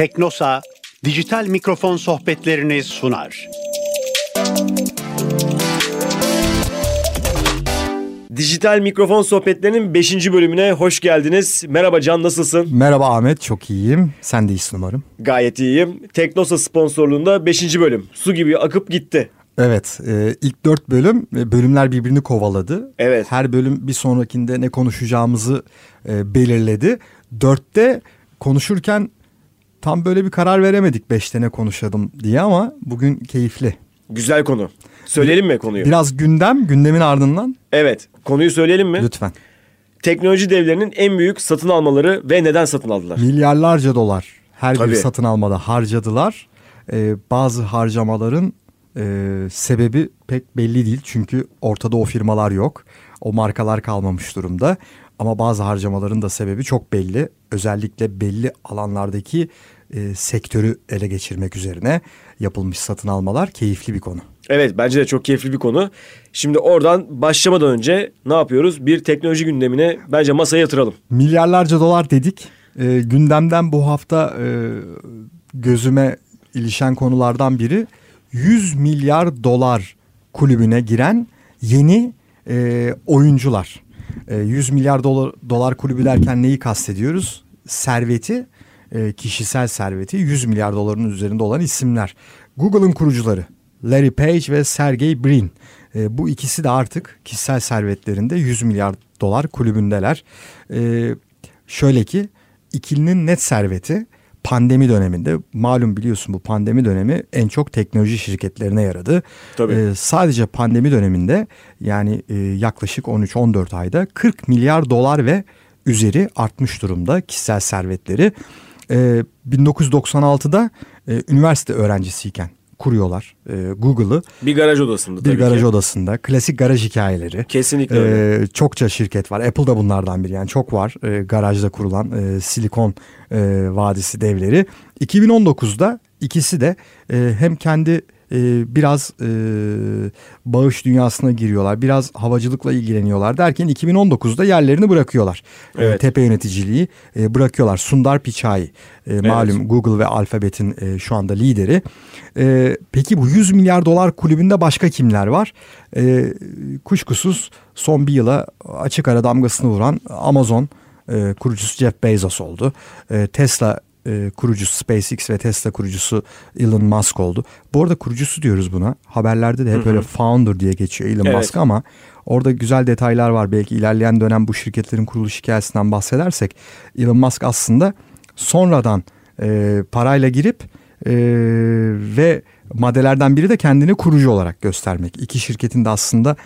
Teknosa dijital mikrofon sohbetlerini sunar. Dijital mikrofon sohbetlerinin 5. bölümüne hoş geldiniz. Merhaba Can nasılsın? Merhaba Ahmet çok iyiyim. Sen de iyisin umarım. Gayet iyiyim. Teknosa sponsorluğunda 5. bölüm. Su gibi akıp gitti. Evet e, ilk dört bölüm e, bölümler birbirini kovaladı. Evet. Her bölüm bir sonrakinde ne konuşacağımızı e, belirledi. Dörtte konuşurken tam böyle bir karar veremedik beşte ne konuşalım diye ama bugün keyifli. Güzel konu. Söyleyelim mi konuyu? Biraz gündem gündemin ardından Evet. Konuyu söyleyelim mi? lütfen. Teknoloji devlerinin en büyük satın almaları ve neden satın aldılar? Milyarlarca dolar her Tabii. bir satın almada harcadılar. E, bazı harcamaların e, sebebi pek belli değil. Çünkü ortada o firmalar yok. O markalar kalmamış durumda. Ama bazı harcamaların da sebebi çok belli. Özellikle belli alanlardaki e, sektörü ele geçirmek üzerine yapılmış satın almalar keyifli bir konu. Evet bence de çok keyifli bir konu. Şimdi oradan başlamadan önce ne yapıyoruz? Bir teknoloji gündemine bence masaya yatıralım. Milyarlarca dolar dedik. E, gündemden bu hafta e, gözüme ilişen konulardan biri 100 milyar dolar kulübüne giren yeni e, oyuncular. E, 100 milyar dolar, dolar kulübü derken neyi kastediyoruz? Serveti, e, kişisel serveti 100 milyar doların üzerinde olan isimler. Google'ın kurucuları Larry Page ve Sergey Brin. E, bu ikisi de artık kişisel servetlerinde 100 milyar dolar kulübündeler. E, şöyle ki ikilinin net serveti pandemi döneminde malum biliyorsun bu pandemi dönemi en çok teknoloji şirketlerine yaradı. Tabii. E, sadece pandemi döneminde yani e, yaklaşık 13-14 ayda 40 milyar dolar ve üzeri artmış durumda kişisel servetleri. E, 1996'da e, üniversite öğrencisiyken kuruyorlar e, Google'ı. Bir garaj odasında tabii Bir garaj ki. odasında klasik garaj hikayeleri. Kesinlikle öyle. Ee, çokça şirket var. Apple da bunlardan biri yani çok var e, garajda kurulan e, Silikon e, Vadisi devleri. 2019'da ikisi de e, hem kendi e, biraz e, bağış dünyasına giriyorlar. Biraz havacılıkla ilgileniyorlar derken 2019'da yerlerini bırakıyorlar. E, Evet. tepe yöneticiliği e, bırakıyorlar. Sundar Pichai e, malum Google ve Alphabet'in e, şu anda lideri. E, peki bu 100 milyar dolar kulübünde başka kimler var? E, kuşkusuz son bir yıla açık ara damgasını vuran Amazon e, kurucusu Jeff Bezos oldu. E, Tesla e, kurucusu SpaceX ve Tesla kurucusu Elon Musk oldu. Bu arada kurucusu diyoruz buna. Haberlerde de hep böyle founder diye geçiyor Elon Evet. Musk ama orada güzel detaylar var. Belki ilerleyen dönem bu şirketlerin kuruluş hikayesinden bahsedersek Elon Musk aslında sonradan e, parayla girip e, ve maddelerden biri de kendini kurucu olarak göstermek. İki şirketin de aslında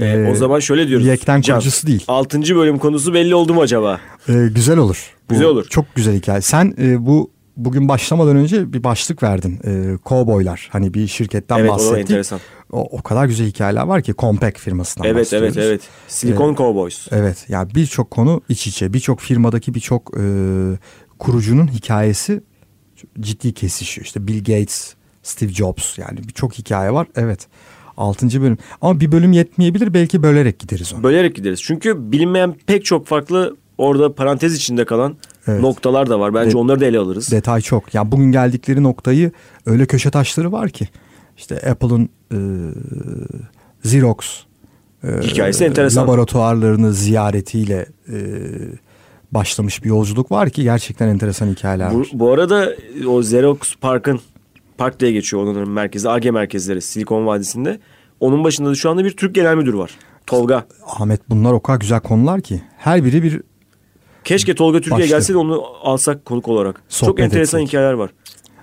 Ee, e, o zaman şöyle diyoruz. yekten kurucusu değil. 6. bölüm konusu belli oldu mu acaba? e, güzel olur. Bu Güzel olur. Çok güzel hikaye. Sen e, bu bugün başlamadan önce bir başlık verdin. E, Cowboylar. Hani bir şirketten evet o da bahsettik. enteresan. O, o kadar güzel hikayeler var ki Compaq firmasından Evet evet evet. Silicon Cowboys. Evet yani birçok konu iç içe. Birçok firmadaki birçok e, kurucunun hikayesi ciddi kesişiyor. İşte Bill Gates, Steve Jobs yani birçok hikaye var. Evet. Altıncı bölüm. Ama bir bölüm yetmeyebilir. Belki bölerek gideriz onu. Bölerek gideriz. Çünkü bilinmeyen pek çok farklı orada parantez içinde kalan Evet. noktalar da var. Bence De- onları da ele alırız. Detay çok. Ya bugün geldikleri noktayı öyle köşe taşları var ki. İşte Apple'ın e, Xerox e, Hikayesi enteresan. laboratuvarlarını ziyaretiyle e, başlamış bir yolculuk var ki gerçekten enteresan hikayeler Bu, bu arada o Xerox Park'ın Park diye geçiyor onların merkezi. AG merkezleri Silikon Vadisi'nde. Onun başında da şu anda bir Türk Genel Müdürü var. Tolga. Ahmet bunlar o kadar güzel konular ki. Her biri bir Keşke Tolga Türkiye'ye gelse de onu alsak konuk olarak. Çok Sohbet enteresan etsek. hikayeler var.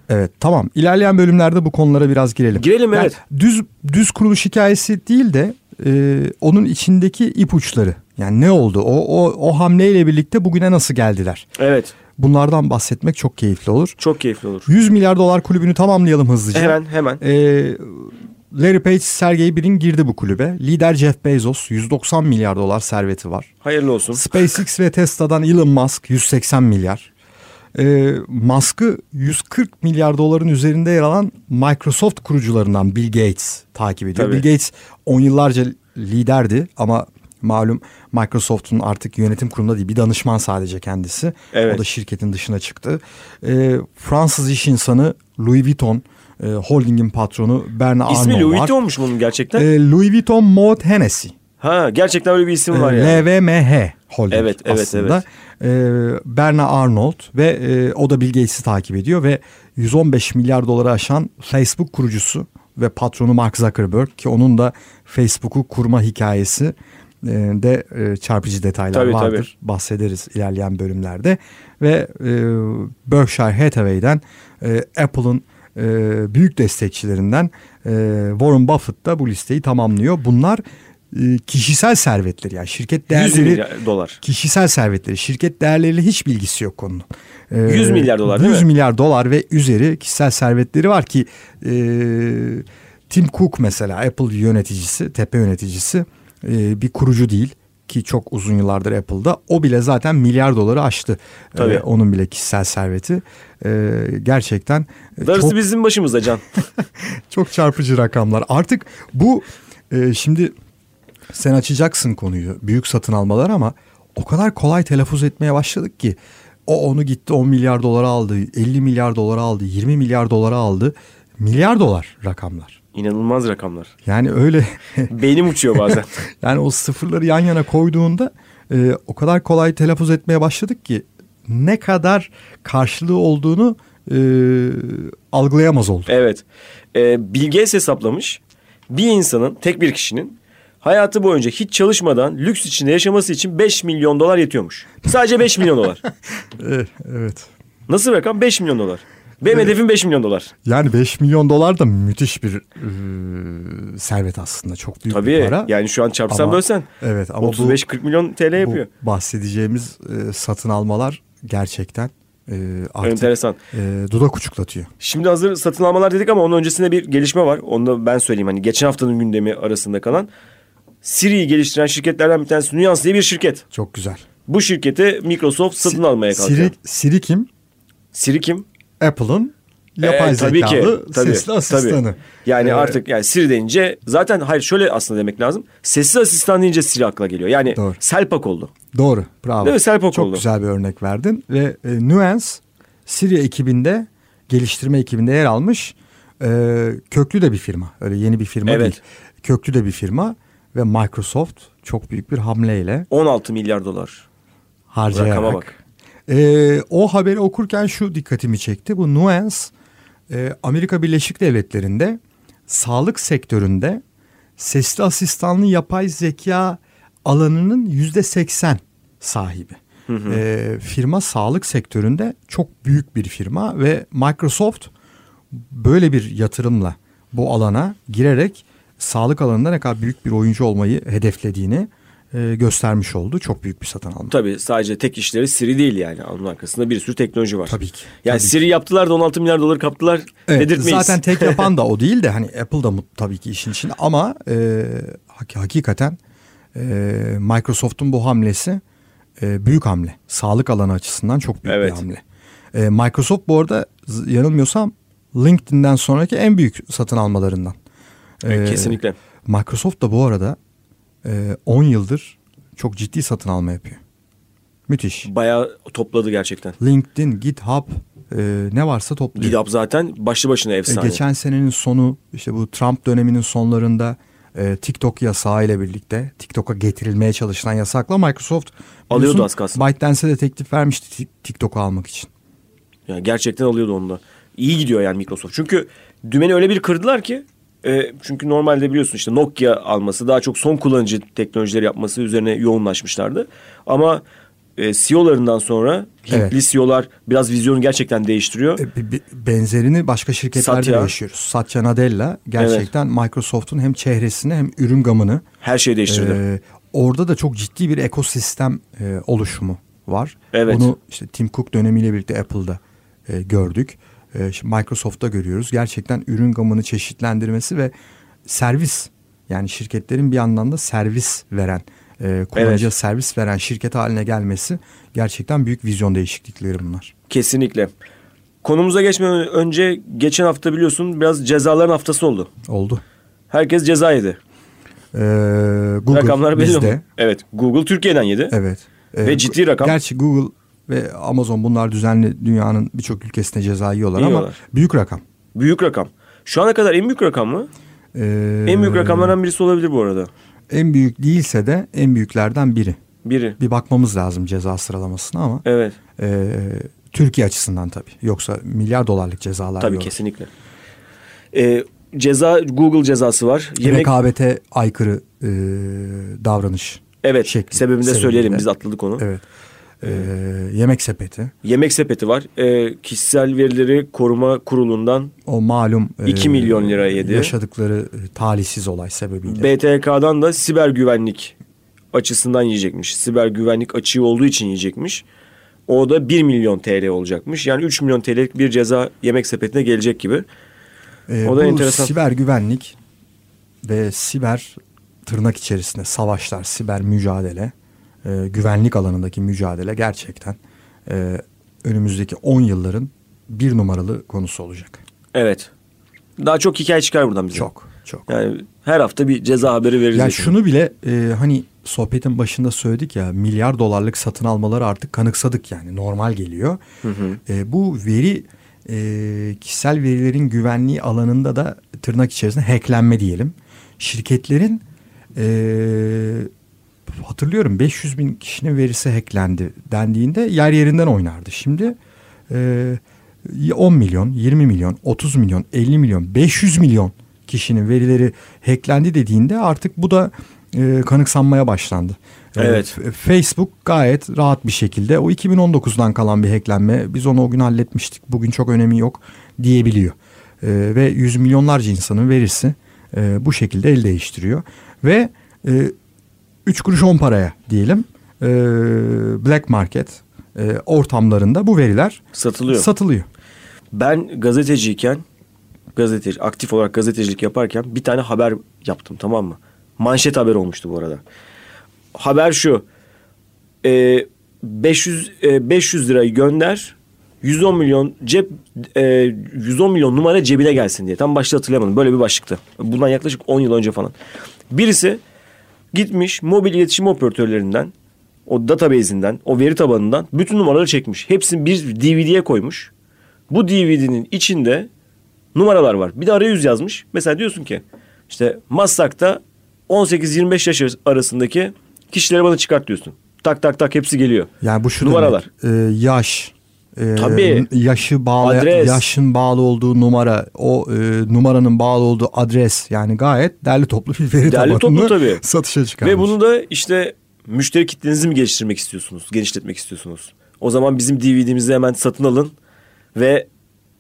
Evet tamam. İlerleyen bölümlerde bu konulara biraz girelim. Girelim, evet. Düz düz kuruluş hikayesi değil de e, onun içindeki ipuçları. Yani ne oldu? O, o, o hamleyle birlikte bugüne nasıl geldiler? Evet. Bunlardan bahsetmek çok keyifli olur. Çok keyifli olur. 100 milyar dolar kulübünü tamamlayalım hızlıca. Hemen hemen. E, Larry Page, Sergey Brin girdi bu kulübe. Lider Jeff Bezos 190 milyar dolar serveti var. Hayırlı olsun. SpaceX ve Tesla'dan Elon Musk 180 milyar. Ee, Musk'ı 140 milyar doların üzerinde yer alan Microsoft kurucularından Bill Gates takip ediyor. Tabii. Bill Gates 10 yıllarca liderdi ama Malum Microsoft'un artık yönetim kurulunda değil bir danışman sadece kendisi. Evet. O da şirketin dışına çıktı. Ee, Fransız iş insanı Louis Vuitton e, holdingin patronu Bernard İsmi Arnault Louis var. Vuitton'muş bunun gerçekten. Ee, Louis Vuitton Maud Hennessy. ha gerçekten öyle bir isim var yani. LVMH Holding Evet, evet, aslında. Ee, Bernard Arnault ve e, o da Bill Gates'i takip ediyor ve 115 milyar doları aşan Facebook kurucusu ve patronu Mark Zuckerberg ki onun da Facebook'u kurma hikayesi e, de e, çarpıcı detaylar Tabii, vardır. Bahsederiz ilerleyen bölümlerde ve e, Berkshire Hathaway'den e, Apple'ın e, büyük destekçilerinden e, Warren Buffett da bu listeyi tamamlıyor. Bunlar e, kişisel servetleri yani şirket 100 değerleri dolar. kişisel servetleri şirket değerleriyle hiç bilgisi yok konunun. Ee, 100 milyar dolar değil 100 mi? milyar dolar ve üzeri kişisel servetleri var ki e, Tim Cook mesela Apple yöneticisi, tepe yöneticisi e, bir kurucu değil ki çok uzun yıllardır Apple'da. O bile zaten milyar doları aştı. E, Tabii. onun bile kişisel serveti. E, gerçekten e, Darısı çok, bizim başımızda Can. çok çarpıcı rakamlar. Artık bu e, şimdi sen açacaksın konuyu büyük satın almalar ama o kadar kolay telaffuz etmeye başladık ki o onu gitti 10 milyar dolara aldı 50 milyar dolara aldı 20 milyar dolara aldı milyar dolar rakamlar. İnanılmaz rakamlar. Yani öyle Beynim uçuyor bazen. yani o sıfırları yan yana koyduğunda e, o kadar kolay telaffuz etmeye başladık ki ne kadar karşılığı olduğunu e, algılayamaz olduk. evet. Ee, Bill Gates hesaplamış. Bir insanın, tek bir kişinin hayatı boyunca hiç çalışmadan lüks içinde yaşaması için 5 milyon dolar yetiyormuş. Sadece 5 milyon dolar. E, evet. Nasıl rakam? 5 milyon dolar. Benim hedefim 5 milyon dolar. Yani 5 milyon dolar da müthiş bir e, servet aslında. Çok büyük bir Tabii para. yani şu an çarpsan Ama- bölsen Evet ama bu, 35-40 milyon TL yapıyor. bahsedeceğimiz e, satın almalar gerçekten e, artık Enteresan. e, dudak uçuklatıyor. Şimdi hazır satın almalar dedik ama onun öncesinde bir gelişme var. Onu da ben söyleyeyim. Hani geçen haftanın gündemi arasında kalan. Siri'yi geliştiren şirketlerden bir tanesi Nuance diye bir şirket. Çok güzel. Bu şirketi Microsoft satın almaya kalkıyor. Siri, Siri kim? Siri kim? Apple'ın yapay Ee, tabii ki, zekalı tabii, sesli tabii. asistanı. Yani Ee, artık yani Siri deyince zaten hayır şöyle aslında demek lazım. Sessiz asistan deyince Siri akla geliyor. Yani Doğru. Selpak oldu. Doğru. Bravo. Değil mi? Selpak Çok oldu. güzel bir örnek verdin. Ve e, Nuance Siri ekibinde geliştirme ekibinde yer almış. E, köklü de bir firma. Öyle yeni bir firma Evet. değil. Köklü de bir firma ve Microsoft çok büyük bir hamleyle 16 milyar dolar. harcayarak. Rakama bak. E, o haberi okurken şu dikkatimi çekti. Bu Nuance e, Amerika Birleşik Devletleri'nde sağlık sektöründe sesli asistanlı yapay zeka alanının yüzde seksen sahibi. E, firma sağlık sektöründe çok büyük bir firma ve Microsoft böyle bir yatırımla bu alana girerek sağlık alanında ne kadar büyük bir oyuncu olmayı hedeflediğini e, göstermiş oldu. Çok büyük bir satın alma. Tabii sadece tek işleri Siri değil yani. Onun arkasında bir sürü teknoloji var. Tabii ki, Yani tabii Siri yaptılar da 16 milyar dolar kaptılar Evet, dedirtmeyiz. zaten tek yapan da o değil de hani Apple da tabii ki işin içinde ama e, hak- hakikaten e, Microsoft'un bu hamlesi e, büyük hamle. Sağlık alanı açısından çok büyük Evet. bir hamle. E, Microsoft bu arada yanılmıyorsam LinkedIn'den sonraki en büyük satın almalarından. Evet, E, kesinlikle. Microsoft da bu arada 10 yıldır çok ciddi satın alma yapıyor. Müthiş. Bayağı topladı gerçekten. LinkedIn, GitHub e, ne varsa topluyor. GitHub zaten başlı başına E, efsane. Geçen senenin sonu işte bu Trump döneminin sonlarında e, TikTok yasağı ile birlikte TikTok'a getirilmeye çalışılan yasakla Microsoft Alıyordu az kalsın. ByteDance'e de teklif vermişti Tik- TikTok'u almak için. Yani gerçekten alıyordu onu da. İyi gidiyor yani Microsoft. Çünkü dümeni öyle bir kırdılar ki e, çünkü normalde biliyorsun işte Nokia alması daha çok son kullanıcı teknolojileri yapması üzerine yoğunlaşmışlardı. Ama e, CEO'larından sonra Evet. Hintli CEO'lar biraz vizyonu gerçekten değiştiriyor. E, benzerini başka şirketlerde Satya. yaşıyoruz. Satya Nadella gerçekten Microsoft'un hem çehresini hem ürün gamını Her şeyi değiştirdi. e, orada da çok ciddi bir ekosistem e, oluşumu var. Evet. Bunu işte Tim Cook dönemiyle birlikte Apple'da e, gördük. E, Microsoft'ta görüyoruz. Gerçekten ürün gamını çeşitlendirmesi ve servis yani şirketlerin bir yandan da servis veren e, kullanıcıya Evet. servis veren şirket haline gelmesi gerçekten büyük vizyon değişiklikleri bunlar. Kesinlikle. Konumuza geçmeden önce geçen hafta biliyorsun biraz cezaların haftası oldu. Oldu. Herkes ceza yedi. Ee, Google Rakamlar belli bizde. mi? Evet. Google Türkiye'den yedi. Evet. Ee, Ve ciddi rakam. Gerçi Google ve Amazon bunlar düzenli dünyanın birçok ülkesine ceza yiyorlar ama Yiyorlar. büyük rakam. Büyük rakam. Şu ana kadar en büyük rakam mı? Ee, En büyük rakamlardan birisi olabilir bu arada. En büyük değilse de en büyüklerden biri. Biri. Bir bakmamız lazım ceza sıralamasına ama Evet. e, Türkiye açısından tabii. Yoksa milyar dolarlık cezalar Tabii yok. kesinlikle. Ee, ceza Google cezası var. Yemek Rekabete aykırı e, davranış. evet. şekli, sebebini de sebebiyle. söyleyelim. Biz atladık onu. Evet. Ee, yemek sepeti. Yemek sepeti var. Ee, kişisel verileri koruma kurulundan O malum e, 2 milyon lira yedi. Yaşadıkları e, talihsiz olay sebebiyle. BTK'dan da siber güvenlik açısından yiyecekmiş. Siber güvenlik açığı olduğu için yiyecekmiş. O da 1 milyon TL olacakmış. Yani 3 milyon TL'lik bir ceza yemek sepetine gelecek gibi. Ee, o da bu enteresan. siber güvenlik ve siber tırnak içerisinde savaşlar, siber mücadele, e, güvenlik alanındaki mücadele gerçekten e, önümüzdeki 10 yılların bir numaralı konusu olacak. Evet. Daha çok hikaye çıkar buradan bize. Çok, çok. Yani her hafta bir ceza haberi veririz. Ya yakında. şunu bile e, hani sohbetin başında söyledik ya milyar dolarlık satın almaları artık kanıksadık yani normal geliyor. E, bu veri e, kişisel verilerin güvenliği alanında da tırnak içerisinde hacklenme diyelim. Şirketlerin e, hatırlıyorum 500 bin kişinin verisi hacklendi dendiğinde yer yerinden oynardı. Şimdi e, 10 milyon, 20 milyon, 30 milyon, 50 milyon, 500 milyon kişinin verileri hacklendi dediğinde artık bu da e, kanıksanmaya başlandı. E, Evet. F- Facebook gayet rahat bir şekilde o 2019'dan kalan bir hacklenme biz onu o gün halletmiştik bugün çok önemi yok diyebiliyor. E, ve yüz milyonlarca insanın verisi e, bu şekilde el değiştiriyor. Ve e, 3 kuruş 10 paraya diyelim e, black market e, ortamlarında bu veriler Satılıyor. satılıyor. Ben gazeteciyken gazeteci aktif olarak gazetecilik yaparken bir tane haber yaptım tamam mı? Manşet haber olmuştu bu arada. Haber şu. e, 500 e, 500 lirayı gönder. 110 milyon cep e, 110 milyon numara cebine gelsin diye. Tam başta hatırlayamadım. Böyle bir başlıktı. Bundan yaklaşık 10 yıl önce falan. Birisi gitmiş mobil iletişim operatörlerinden o database'inden, o veri tabanından bütün numaraları çekmiş. Hepsini bir DVD'ye koymuş. Bu DVD'nin içinde numaralar var. Bir de arayüz yazmış. Mesela diyorsun ki işte Maslak'ta 18-25 yaş arasındaki kişileri bana çıkart diyorsun. Tak tak tak hepsi geliyor. Yani bu şu Numaralar. demek, e, yaş, e, Tabii. yaşı bağlı, Adres. yaşın bağlı olduğu numara, o e, numaranın bağlı olduğu adres yani gayet derli toplu bir veri Derli toplu tabii. satışa çıkarmış. Ve bunu da işte müşteri kitlenizi mi geliştirmek istiyorsunuz? Genişletmek istiyorsunuz? O zaman bizim DVD'mizi hemen satın alın ve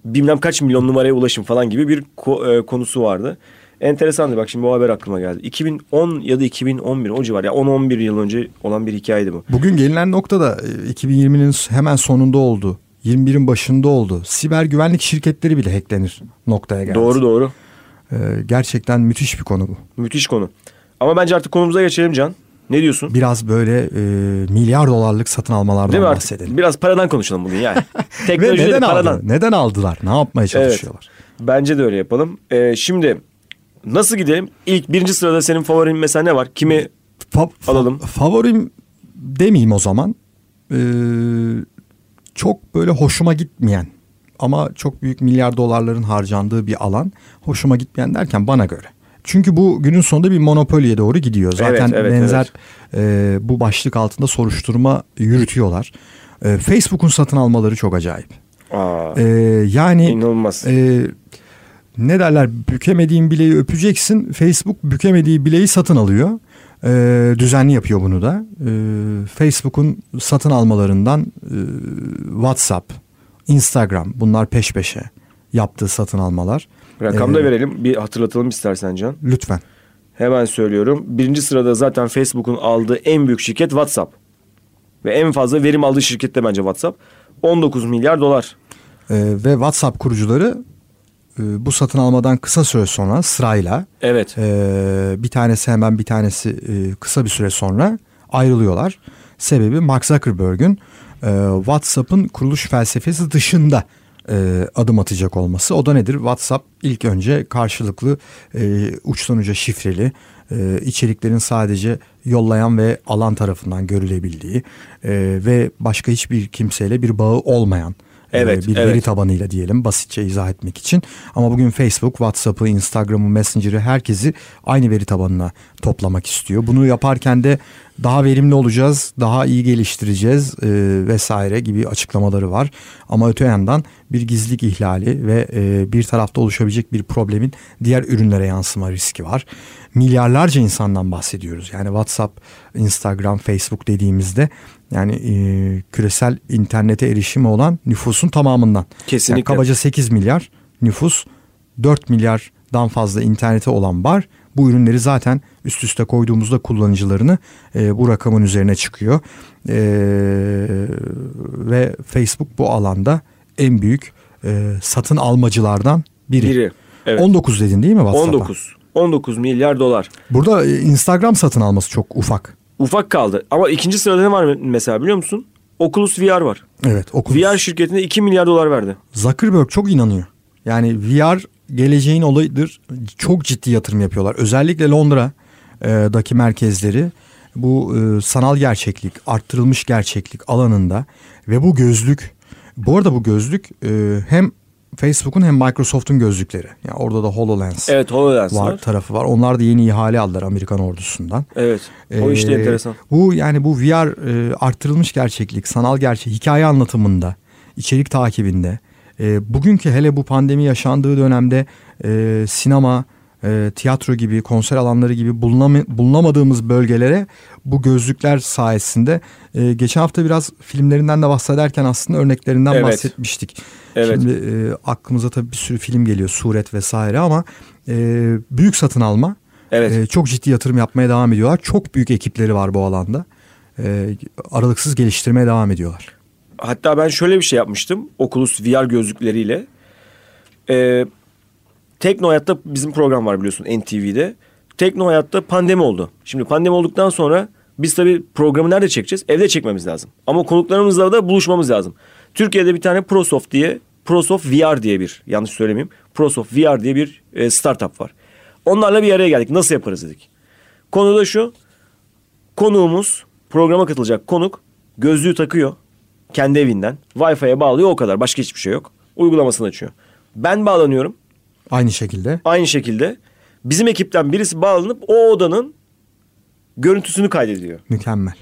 bilmem kaç milyon numaraya ulaşın falan gibi bir ko- e, konusu vardı. Enteresandı bak şimdi bu haber aklıma geldi. 2010 ya da 2011 o civar ya 10-11 yıl önce olan bir hikayeydi bu. Bugün gelinen nokta da e, 2020'nin hemen sonunda oldu. 21'in başında oldu. Siber güvenlik şirketleri bile hacklenir noktaya geldi. Doğru doğru. E, gerçekten müthiş bir konu bu. Müthiş konu. Ama bence artık konumuza geçelim Can. Ne diyorsun? Biraz böyle e, milyar dolarlık satın almalardan Değil mi artık? bahsedelim. Biraz paradan konuşalım bugün yani. Ve Teknoloji neden paradan. aldılar? Neden aldılar? Ne yapmaya çalışıyorlar? Bence de öyle yapalım. Ee, şimdi nasıl gidelim? İlk birinci sırada senin favorin mesela ne var? Kimi Fa- fa- Alalım. Favorim demeyeyim o zaman. Ee, çok böyle hoşuma gitmeyen ama çok büyük milyar dolarların harcandığı bir alan. Hoşuma gitmeyen derken bana göre. Çünkü bu günün sonunda bir monopoliye doğru gidiyor. Zaten Evet, evet, benzer e, bu başlık altında soruşturma yürütüyorlar. E, Facebook'un satın almaları çok acayip. Aa, E, yani inanılmaz. e, ne derler bükemediğin bileği öpeceksin. Facebook bükemediği bileği satın alıyor. E, düzenli yapıyor bunu da. E, Facebook'un satın almalarından e, WhatsApp, Instagram bunlar peş peşe yaptığı satın almalar. Rakam da e, verelim. Bir hatırlatalım istersen Can. Lütfen. Hemen söylüyorum. Birinci sırada zaten Facebook'un aldığı en büyük şirket WhatsApp. Ve en fazla verim aldığı şirket de bence WhatsApp. 19 milyar dolar. E, ve WhatsApp kurucuları bu satın almadan kısa süre sonra sırayla Evet. Ee, bir tanesi hemen bir tanesi e, kısa bir süre sonra ayrılıyorlar. Sebebi Mark Zuckerberg'ün e, WhatsApp'ın kuruluş felsefesi dışında e, adım atacak olması. O da nedir? WhatsApp ilk önce karşılıklı e, uçtan uca şifreli e, içeriklerin sadece yollayan ve alan tarafından görülebildiği e, ve başka hiçbir kimseyle bir bağı olmayan e, Evet, bir evet. veri tabanıyla diyelim basitçe izah etmek için. Ama bugün Facebook, WhatsApp'ı, Instagram'ı, Messenger'ı herkesi aynı veri tabanına toplamak istiyor. Bunu yaparken de daha verimli olacağız, daha iyi geliştireceğiz e, vesaire gibi açıklamaları var. Ama öte yandan bir gizlilik ihlali ve e, bir tarafta oluşabilecek bir problemin diğer ürünlere yansıma riski var. Milyarlarca insandan bahsediyoruz. Yani WhatsApp, Instagram, Facebook dediğimizde yani e, küresel internete erişimi olan nüfusun tamamından. Kesinlikle. Yani kabaca 8 milyar nüfus 4 milyardan fazla internete olan var. Bu ürünleri zaten üst üste koyduğumuzda kullanıcılarını e, bu rakamın üzerine çıkıyor. E, ve Facebook bu alanda en büyük e, satın almacılardan biri. Biri. Evet. 19 dedin değil mi WhatsApp'a? 19. 19 milyar dolar. Burada e, Instagram satın alması çok ufak. Ufak kaldı. Ama ikinci sırada ne var mesela biliyor musun? Oculus VR var. Evet. Oculus. VR şirketine 2 milyar dolar verdi. Zuckerberg çok inanıyor. Yani VR geleceğin olayıdır. Çok ciddi yatırım yapıyorlar. Özellikle Londra'daki merkezleri bu sanal gerçeklik, arttırılmış gerçeklik alanında ve bu gözlük. Bu arada bu gözlük hem Facebook'un hem Microsoft'un gözlükleri. Yani orada da HoloLens Evet HoloLens var, var. tarafı var. Onlar da yeni ihale aldılar Amerikan ordusundan. Evet. O işte Ee, enteresan. Bu yani bu VR e, arttırılmış gerçeklik, sanal gerçek, hikaye anlatımında, içerik takibinde, e, bugünkü hele bu pandemi yaşandığı dönemde e, sinema, e, tiyatro gibi, konser alanları gibi bulunama- bulunamadığımız bölgelere bu gözlükler sayesinde e, geçen hafta biraz filmlerinden de bahsederken aslında örneklerinden Evet. bahsetmiştik. Evet. Şimdi e, aklımıza tabii bir sürü film geliyor, Suret vesaire ama e, büyük satın alma Evet. ee, çok ciddi yatırım yapmaya devam ediyorlar. Çok büyük ekipleri var bu alanda. Ee, aralıksız geliştirmeye devam ediyorlar. Hatta ben şöyle bir şey yapmıştım. Oculus VR gözlükleriyle. Ee, Tekno Hayat'ta bizim program var biliyorsun NTV'de. Tekno Hayat'ta pandemi oldu. Şimdi pandemi olduktan sonra biz tabii programı nerede çekeceğiz? Evde çekmemiz lazım. Ama konuklarımızla da buluşmamız lazım. Türkiye'de bir tane ProSoft diye, ProSoft VR diye bir, yanlış söylemeyeyim. ProSoft VR diye bir e, startup var. Onlarla bir araya geldik. Nasıl yaparız dedik. Konu da şu. Konuğumuz, programa katılacak konuk gözlüğü takıyor kendi evinden. Wi-Fi'ye bağlıyor o kadar. Başka hiçbir şey yok. Uygulamasını açıyor. Ben bağlanıyorum. Aynı şekilde. Aynı şekilde bizim ekipten birisi bağlanıp o odanın görüntüsünü kaydediyor. Mükemmel.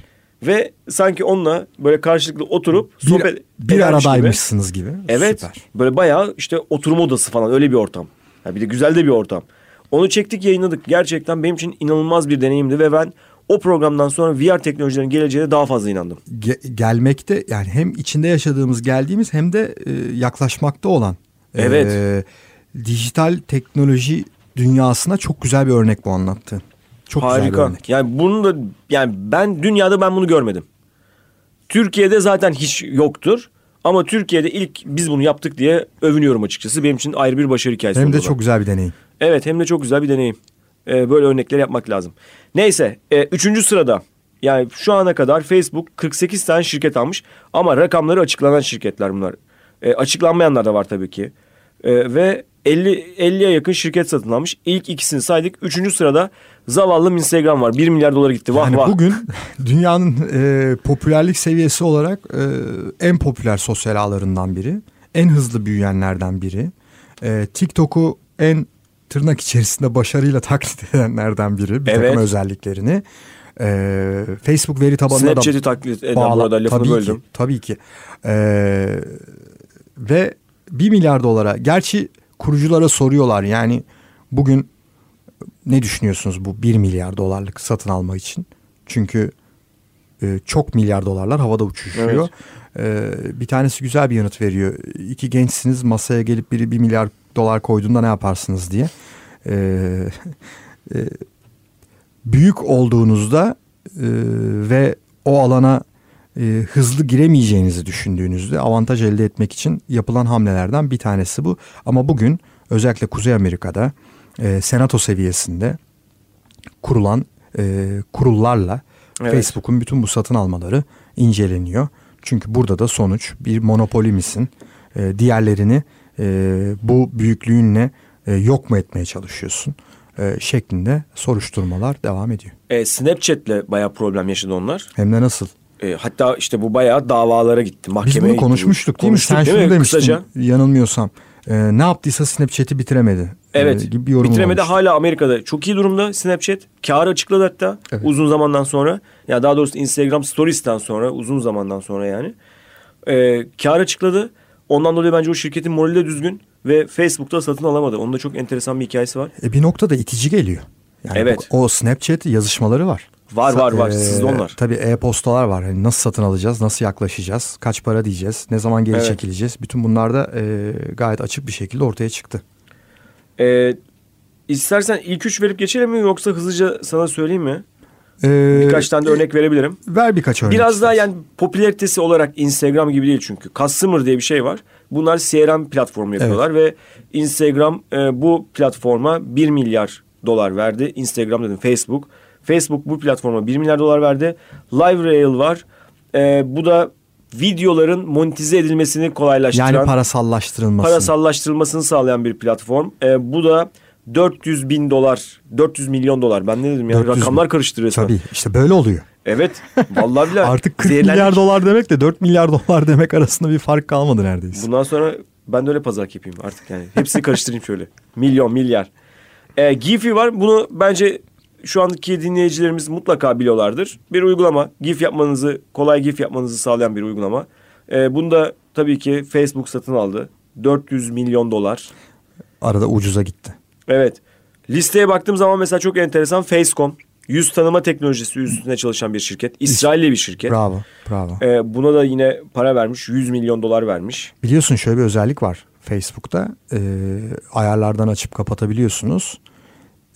Ve sanki onunla böyle karşılıklı oturup Bir, sohbet bir edermiş gibi. aradaymışsınız gibi. Evet. Süper. Böyle bayağı işte oturma odası falan öyle bir ortam. Ha bir de güzel de bir ortam. Onu çektik yayınladık. Gerçekten benim için inanılmaz bir deneyimdi ve ben o programdan sonra VR teknolojilerin geleceğine daha fazla inandım. Ge- gelmekte yani hem içinde yaşadığımız geldiğimiz hem de e, yaklaşmakta olan e, Evet. Dijital teknoloji dünyasına çok güzel bir örnek bu anlattığın. Çok güzel bir Harika. örnek. Yani bunu da yani ben dünyada ben bunu görmedim. Türkiye'de zaten hiç yoktur. Ama Türkiye'de ilk biz bunu yaptık diye övünüyorum açıkçası. Benim için ayrı bir başarı hikayesi Hem de bu. çok güzel bir deneyim. Evet hem de çok güzel bir deneyim. Ee, böyle örnekler yapmak lazım. Neyse e, üçüncü sırada yani şu ana kadar Facebook 48 tane şirket almış. Ama rakamları açıklanan şirketler bunlar. E, açıklanmayanlar da var tabii ki. E, ve 50 50'ye yakın şirket satın almış. İlk ikisini saydık. Üçüncü sırada zavallı Instagram var. 1 milyar dolara gitti. Vah Yani vah. bugün dünyanın e, popülerlik seviyesi olarak e, en popüler sosyal ağlarından biri. En hızlı büyüyenlerden biri. E, TikTok'u en tırnak içerisinde başarıyla taklit edenlerden biri. Bir Evet. takım özelliklerini. E, Facebook veri tabanına Snapchat'i da taklit eden bağla- bu arada lafını tabii böldüm. Ki, tabii ki. E, ve 1 milyar dolara. Gerçi kuruculara soruyorlar yani bugün ne düşünüyorsunuz bu 1 milyar dolarlık satın alma için? Çünkü e, çok milyar dolarlar havada uçuşuyor. E, bir tanesi güzel bir yanıt veriyor. İki gençsiniz masaya gelip biri 1 milyar dolar koyduğunda ne yaparsınız diye. E, e, büyük olduğunuzda e, ve o alana e, hızlı giremeyeceğinizi düşündüğünüzde avantaj elde etmek için yapılan hamlelerden bir tanesi bu. Ama bugün özellikle Kuzey Amerika'da e, senato seviyesinde kurulan e, kurullarla Evet. Facebook'un bütün bu satın almaları inceleniyor. Çünkü burada da sonuç bir monopoli misin? E, diğerlerini e, bu büyüklüğünle e, yok mu etmeye çalışıyorsun? e, şeklinde soruşturmalar devam ediyor. E, Snapchat'le bayağı problem yaşadı onlar. Hem de nasıl? E, hatta işte bu bayağı davalara gitti. Mahkemeye Biz bunu gitti. konuşmuştuk değil mi? Sen değil şunu mi? demiştin Kısaca. yanılmıyorsam. E, ne yaptıysa Snapchat'i bitiremedi. E, Evet. gibi bir yorum bitiremedi olmuştu. hala Amerika'da. Çok iyi durumda Snapchat. Kârı açıkladı hatta Evet. uzun zamandan sonra. Ya daha doğrusu Instagram Stories'ten sonra uzun zamandan sonra yani. Ee, kârı açıkladı. Ondan dolayı bence o şirketin morali de düzgün ve Facebook'ta satın alamadı. Onun da çok enteresan bir hikayesi var. E, bir noktada itici geliyor. Yani Evet. O, o Snapchat yazışmaları var. Var, var, var. Ee, Sizde onlar. Tabii e-postalar var. Hani nasıl satın alacağız, nasıl yaklaşacağız, kaç para diyeceğiz, ne zaman geri Evet. çekileceğiz. Bütün bunlar da e, gayet açık bir şekilde ortaya çıktı. Ee, istersen ilk üç verip geçelim mi yoksa hızlıca sana söyleyeyim mi? Ee, Birkaç tane de örnek verebilirim. Ver birkaç örnek. Biraz daha istersen. yani popülaritesi olarak Instagram gibi değil çünkü. Customer diye bir şey var. Bunlar CRM platformu yapıyorlar ve Instagram e, bu platforma 1 milyar dolar verdi. Instagram dedim Facebook. Facebook bu platforma 1 milyar dolar verdi. LiveRail var. E, bu da videoların monetize edilmesini kolaylaştıran, yani parasallaştırılması. parasallaştırılmasını sağlayan bir platform. E, bu da 400 bin dolar, 400 milyon dolar. Ben ne dedim ya? 400 Rakamlar karıştı resmen. Tabii işte böyle oluyor. Evet. Vallahi billahi. Artık 40 Zehirlendik. milyar dolar demek de 4 milyar dolar demek arasında bir fark kalmadı neredeyse. Bundan sonra ben de öyle pazarlık yapayım artık yani. Hepsini karıştırayım şöyle. Milyon, milyar. Ee, Giphy var. Bunu bence şu andaki dinleyicilerimiz mutlaka biliyorlardır. Bir uygulama. GIF yapmanızı, kolay GIF yapmanızı sağlayan bir uygulama. Ee, bunu da tabii ki Facebook satın aldı. 400 milyon dolar. Arada ucuza gitti. Evet. Listeye baktığım zaman mesela çok enteresan Facecom. Yüz tanıma teknolojisi üstüne çalışan bir şirket. İsrailli bir şirket. Bravo, bravo. Ee, buna da yine para vermiş. 100 milyon dolar vermiş. Biliyorsun şöyle bir özellik var Facebook'ta. Ee, ayarlardan açıp kapatabiliyorsunuz.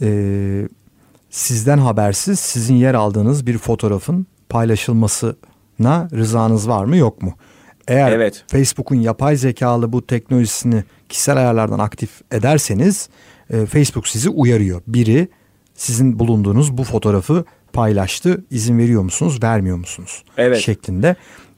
Ee, sizden habersiz sizin yer aldığınız bir fotoğrafın paylaşılmasına rızanız var mı yok mu? Eğer Evet. Facebook'un yapay zekalı bu teknolojisini kişisel ayarlardan aktif ederseniz e, Facebook sizi uyarıyor. Biri sizin bulunduğunuz bu fotoğrafı paylaştı. İzin veriyor musunuz, vermiyor musunuz? Evet. Şeklinde.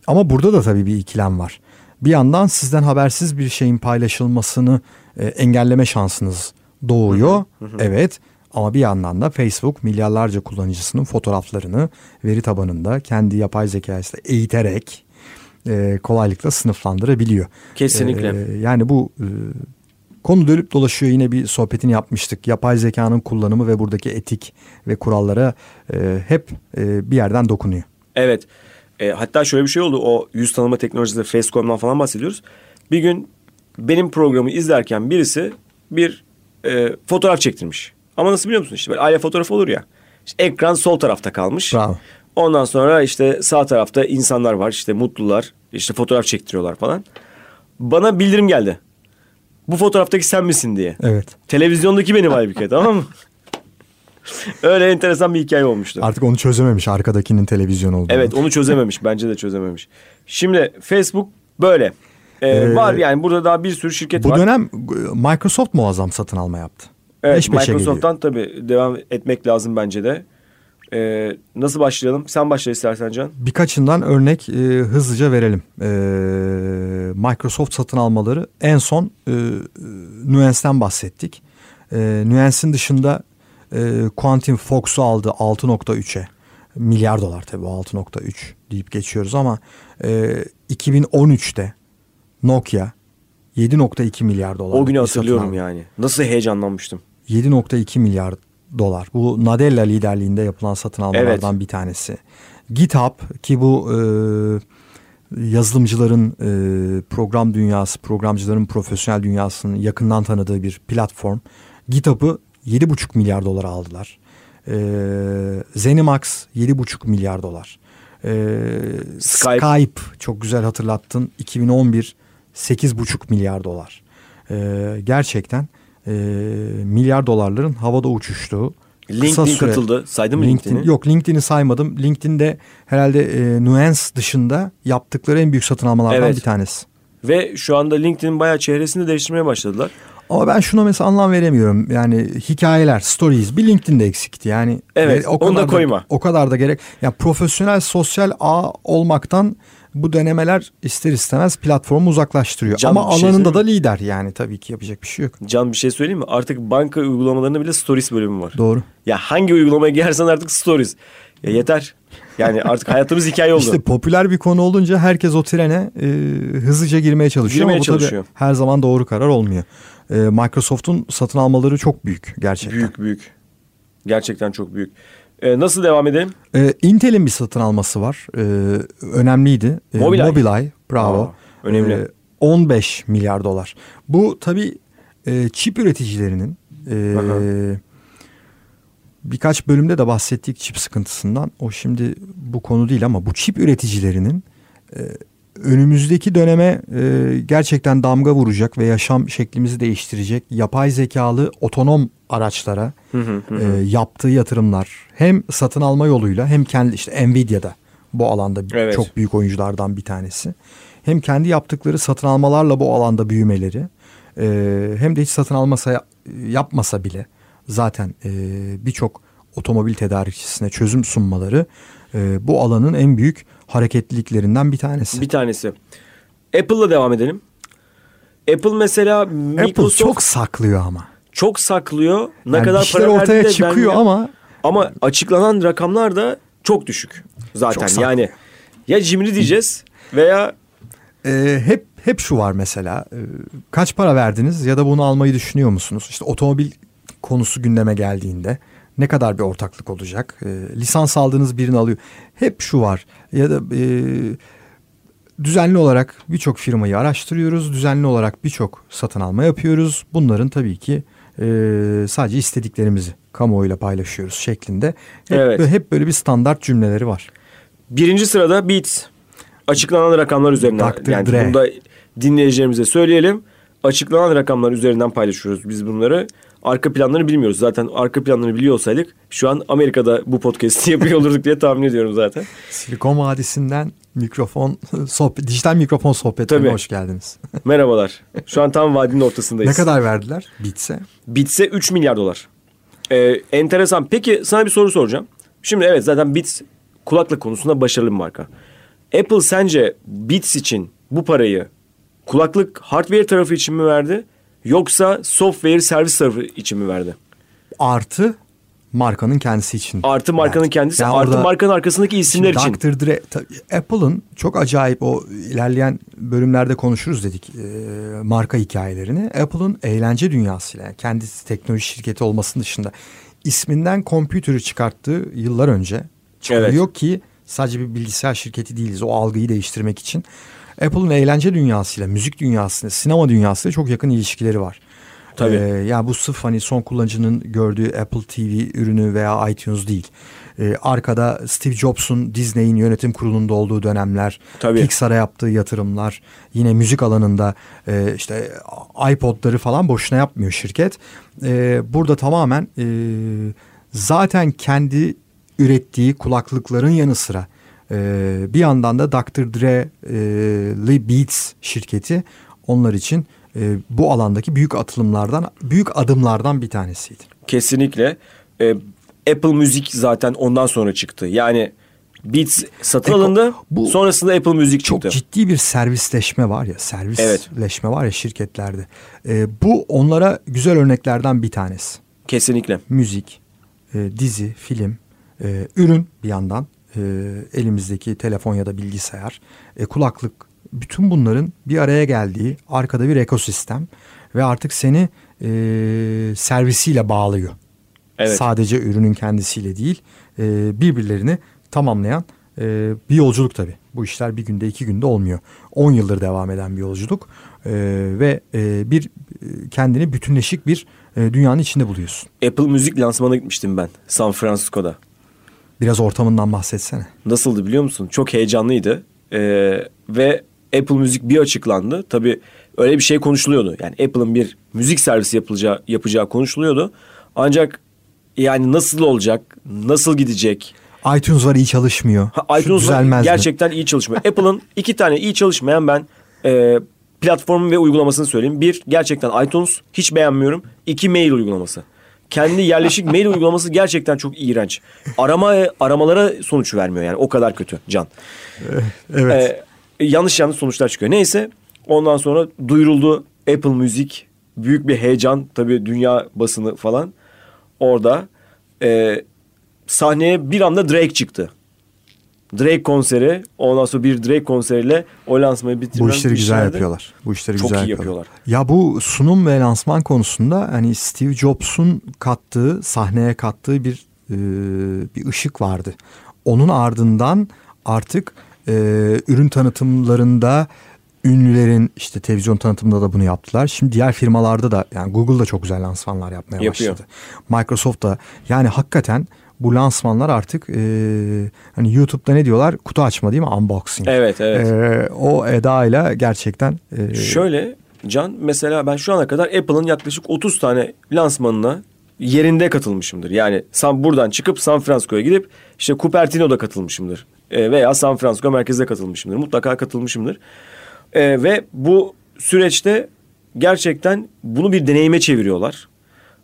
Ama burada da tabii bir ikilem var. Bir yandan sizden habersiz bir şeyin paylaşılmasını e, engelleme şansınız doğuyor. Evet. Ama bir yandan da Facebook milyarlarca kullanıcısının fotoğraflarını veri tabanında kendi yapay zekasıyla eğiterek e, kolaylıkla sınıflandırabiliyor. Kesinlikle. E, yani bu e, konu dönüp dolaşıyor yine bir sohbetini yapmıştık. Yapay zekanın kullanımı ve buradaki etik ve kurallara e, hep e, bir yerden dokunuyor. Evet. E, hatta şöyle bir şey oldu. O yüz tanıma teknolojisi Facecom'dan falan bahsediyoruz. Bir gün benim programı izlerken birisi bir e, fotoğraf çektirmiş. Ama nasıl biliyor musun? İşte böyle aile fotoğrafı olur ya. İşte ekran sol tarafta kalmış. Bravo. Ondan sonra işte sağ tarafta insanlar var. işte mutlular. işte fotoğraf çektiriyorlar falan. Bana bildirim geldi. Bu fotoğraftaki sen misin diye. Evet. Televizyondaki benim halbuki tamam mı? Öyle enteresan bir hikaye olmuştu. Artık onu çözememiş arkadakinin televizyon olduğunu. Evet onu çözememiş. Bence de çözememiş. Şimdi Facebook böyle. Ee, Ee, var yani burada daha bir sürü şirket Bu var. dönem e, Microsoft muazzam satın alma yaptı. Evet, Peş Microsoft'tan tabii devam etmek lazım bence de. Ee, nasıl başlayalım? Sen başla istersen Can. Birkaçından örnek e, hızlıca verelim. E, Microsoft satın almaları en son e, Nuance'den bahsettik. E, Nuance'in dışında e, Quantum Fox'u aldı 6.3'e. Milyar dolar tabii o 6.3 deyip geçiyoruz ama e, 2013'te Nokia 7.2 milyar dolar. O günü hatırlıyorum yani. Nasıl heyecanlanmıştım. 7.2 milyar dolar. Bu Nadella liderliğinde yapılan satın almalardan bir tanesi. GitHub ki bu e, yazılımcıların e, program dünyası, programcıların profesyonel dünyasının yakından tanıdığı bir platform. GitHub'ı 7.5 milyar dolara aldılar. E, Zenimax 7.5 milyar dolar. E, Skype. Skype çok güzel hatırlattın. 2011 8.5 milyar dolar. E, gerçekten e, milyar dolarların havada uçuştuğu. kısa LinkedIn süre- katıldı. Saydın mı LinkedIn, LinkedIn'i? Yok LinkedIn'i saymadım. LinkedIn'de herhalde e, Nuance dışında yaptıkları en büyük satın almalardan Evet. bir tanesi. Ve şu anda LinkedIn bayağı çehresini de değiştirmeye başladılar. Ama ben şuna mesela anlam veremiyorum. Yani hikayeler, stories bir LinkedIn'de eksikti. Yani Evet, e, onu da koyma. o kadar da gerek. Ya profesyonel sosyal ağ olmaktan bu denemeler ister istemez platformu uzaklaştırıyor. Can, Ama şey alanında da lider yani tabii ki yapacak bir şey yok. Can bir şey söyleyeyim mi? Artık banka uygulamalarında bile stories bölümü var. Doğru. Ya hangi uygulamaya girersen artık stories. Ya yeter. Yani artık hayatımız hikaye oldu. İşte popüler bir konu olunca herkes o trene e, hızlıca girmeye çalışıyor Girmeye ama bu tabii çalışıyor. her zaman doğru karar olmuyor. E, Microsoft'un satın almaları çok büyük gerçekten. büyük büyük. Gerçekten çok büyük. Ee, nasıl devam edelim? E, Intel'in bir satın alması var. E, önemliydi. E, Mobileye. Mobileye, bravo. Aa, önemli. E, 15 milyar dolar. Bu tabii e, çip üreticilerinin e, Aha. birkaç bölümde de bahsettik çip sıkıntısından. O şimdi bu konu değil ama bu çip üreticilerinin e, önümüzdeki döneme e, gerçekten damga vuracak ve yaşam şeklimizi değiştirecek yapay zekalı otonom araçlara e, yaptığı yatırımlar hem satın alma yoluyla hem kendi işte Nvidia'da bu alanda Evet. çok büyük oyunculardan bir tanesi. Hem kendi yaptıkları satın almalarla bu alanda büyümeleri e, hem de hiç satın almasa yapmasa bile zaten e, birçok otomobil tedarikçisine çözüm sunmaları e, bu alanın en büyük hareketliliklerinden bir tanesi. Bir tanesi. Apple'la devam edelim. Apple mesela Microsoft Apple çok saklıyor ama. çok saklıyor. Ne Yani kadar para ortaya verdiği de çıkıyor ama Ama açıklanan rakamlar da çok düşük zaten. Çok saklıyor. yani ya cimri diyeceğiz veya Ee, hep hep şu var mesela Ee, kaç para verdiniz ya da bunu almayı düşünüyor musunuz? İşte otomobil konusu gündeme geldiğinde ne kadar bir ortaklık olacak? Ee, lisans aldığınız birini alıyor. Hep şu var ya da e, düzenli olarak birçok firmayı araştırıyoruz. Düzenli olarak birçok satın alma yapıyoruz. Bunların tabii ki e, sadece istediklerimizi kamuoyuyla paylaşıyoruz şeklinde. Hep, Evet. hep böyle bir standart cümleleri var. birinci sırada Beats. Açıklanan rakamlar üzerinden. Dr. Yani Dre. bunu da dinleyicilerimize söyleyelim. Açıklanan rakamlar üzerinden paylaşıyoruz biz bunları. Arka planlarını bilmiyoruz. Zaten arka planlarını biliyor olsaydık şu an Amerika'da bu podcast'i yapıyor olurduk diye tahmin ediyorum zaten. Silikon Vadisi'nden mikrofon sohbet, dijital mikrofon sohbetlerine Tabii. hoş geldiniz. Merhabalar. Şu an tam vadinin ortasındayız. ne kadar verdiler bitse? Beats'e 3 milyar dolar. Ee, enteresan. Peki sana bir soru soracağım. Şimdi evet zaten Beats kulaklık konusunda başarılı bir marka. Apple sence Beats için bu parayı kulaklık hardware tarafı için mi verdi? Yoksa software servis tarafı için mi verdi? Artı markanın kendisi için. Artı markanın verdi. kendisi, Yani artı markanın arkasındaki isimler için. Dr. Dre, Apple'ın çok acayip o ilerleyen bölümlerde konuşuruz dedik e, marka hikayelerini. Apple'ın eğlence dünyasıyla yani kendisi teknoloji şirketi olmasının dışında isminden kompütürü çıkarttığı yıllar önce çıkarıyor ki sadece bir bilgisayar şirketi değiliz o algıyı değiştirmek için. Apple'ın eğlence dünyasıyla, müzik dünyasıyla, sinema dünyasıyla çok yakın ilişkileri var. Tabii. Ee, ya bu sırf hani son kullanıcının gördüğü Apple TV ürünü veya iTunes değil. Ee, arkada Steve Jobs'un Disney'in yönetim kurulunda olduğu dönemler, Tabii. Pixar'a yaptığı yatırımlar, yine müzik alanında e, işte iPod'ları falan boşuna yapmıyor şirket. Ee, burada tamamen e, zaten kendi ürettiği kulaklıkların yanı sıra e, bir yandan da Dr. Dre, e, Beats şirketi onlar için e, bu alandaki büyük atılımlardan, büyük adımlardan bir tanesiydi. Kesinlikle. Ee, Apple Müzik zaten ondan sonra çıktı. Yani Beats satın Eko- alındı. bu- sonrasında Apple Müzik Çok çıktı. ciddi bir servisleşme var ya, Evet. servisleşme var ya şirketlerde. E, bu onlara güzel örneklerden bir tanesi. Kesinlikle. Müzik, e, dizi, film, e, ürün bir yandan e, elimizdeki telefon ya da bilgisayar, e, kulaklık bütün bunların bir araya geldiği arkada bir ekosistem ve artık seni e, servisiyle bağlıyor. Evet. Sadece ürünün kendisiyle değil e, birbirlerini tamamlayan e, bir yolculuk tabii. Bu işler bir günde iki günde olmuyor. 10 yıldır devam eden bir yolculuk e, ve e, bir e, kendini bütünleşik bir e, dünyanın içinde buluyorsun. Apple Müzik lansmanına gitmiştim ben San Francisco'da. Biraz ortamından bahsetsene. Nasıldı biliyor musun? Çok heyecanlıydı. Ee, ve Apple Müzik bir açıklandı. Tabii öyle bir şey konuşuluyordu. Yani Apple'ın bir müzik servisi yapılacağı, yapacağı konuşuluyordu. Ancak yani nasıl olacak, nasıl gidecek? iTunes var iyi çalışmıyor. Ha, iTunes mi? gerçekten iyi çalışmıyor. Apple'ın iki tane iyi çalışmayan ben e, platformu ve uygulamasını söyleyeyim. Bir, gerçekten iTunes hiç beğenmiyorum. İki, mail uygulaması. Kendi yerleşik mail uygulaması gerçekten çok iğrenç. Arama aramalara sonuç vermiyor yani o kadar kötü Can. Evet. Ee, yanlış yanlış sonuçlar çıkıyor. Neyse ondan sonra duyuruldu Apple Müzik büyük bir heyecan tabii dünya basını falan orada e, sahneye bir anda Drake çıktı. Drake konseri ondan sonra bir Drake konseriyle o lansmayı bitirmen Bu işleri güzel yapıyorlar. Bu işleri Çok güzel iyi yapıyorlar. yapıyorlar. Ya bu sunum ve lansman konusunda hani Steve Jobs'un kattığı, sahneye kattığı bir e, bir ışık vardı. Onun ardından artık e, ürün tanıtımlarında ünlülerin işte televizyon tanıtımında da bunu yaptılar. Şimdi diğer firmalarda da yani Google da çok güzel lansmanlar yapmaya Yapıyor. başladı. Microsoft da yani hakikaten bu lansmanlar artık e, hani YouTube'da ne diyorlar? Kutu açma değil mi? Unboxing. Evet evet. Ee, o edayla gerçekten e, Şöyle Can mesela ben şu ana kadar Apple'ın yaklaşık 30 tane lansmanına yerinde katılmışımdır. Yani San, buradan çıkıp San Francisco'ya gidip işte Cupertino'da katılmışımdır. E, veya San Francisco merkezde katılmışımdır. Mutlaka katılmışımdır. E, ve bu süreçte gerçekten bunu bir deneyime çeviriyorlar.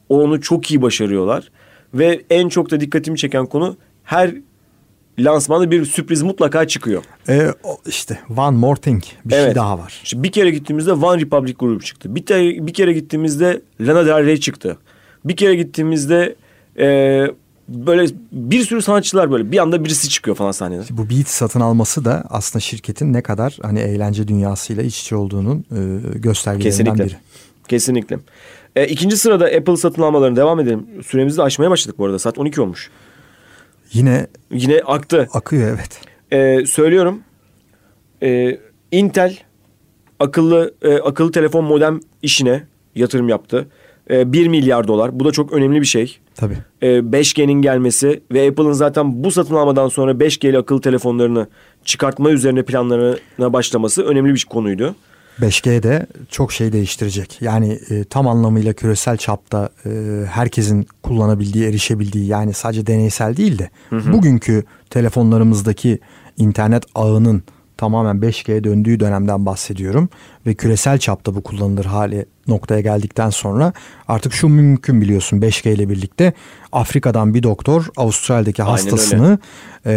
Onu çok iyi başarıyorlar. Ve en çok da dikkatimi çeken konu her lansmanda bir sürpriz mutlaka çıkıyor. e, o işte one more thing bir şey Evet. daha var. İşte bir kere gittiğimizde One Republic grubu çıktı. Bir, te- bir kere gittiğimizde Lana Del Rey çıktı. Bir kere gittiğimizde e, böyle bir sürü sanatçılar böyle bir anda birisi çıkıyor falan sahnede. Bu Beat satın alması da aslında şirketin ne kadar hani eğlence dünyasıyla iç içe olduğunun e, göstergelerinden Kesinlikle. biri. Kesinlikle. E, ikinci sırada Apple satın almalarına devam edelim. Süremizi de aşmaya başladık bu arada. Saat 12 olmuş. Yine Yine aktı. akıyor evet. Ee, söylüyorum. Ee, Intel akıllı e, akıllı telefon modem işine yatırım yaptı. Ee, 1 milyar dolar. Bu da çok önemli bir şey. Tabii. Ee, 5G'nin gelmesi ve Apple'ın zaten bu satın almadan sonra 5G'li akıllı telefonlarını çıkartma üzerine planlarına başlaması önemli bir konuydu. 5G de çok şey değiştirecek. Yani e, tam anlamıyla küresel çapta e, herkesin kullanabildiği, erişebildiği yani sadece deneysel değil de bugünkü telefonlarımızdaki internet ağının tamamen 5G'ye döndüğü dönemden bahsediyorum ve küresel çapta bu kullanılır hale noktaya geldikten sonra artık şu mümkün biliyorsun 5G ile birlikte Afrika'dan bir doktor Avustralya'daki Aynen hastasını e,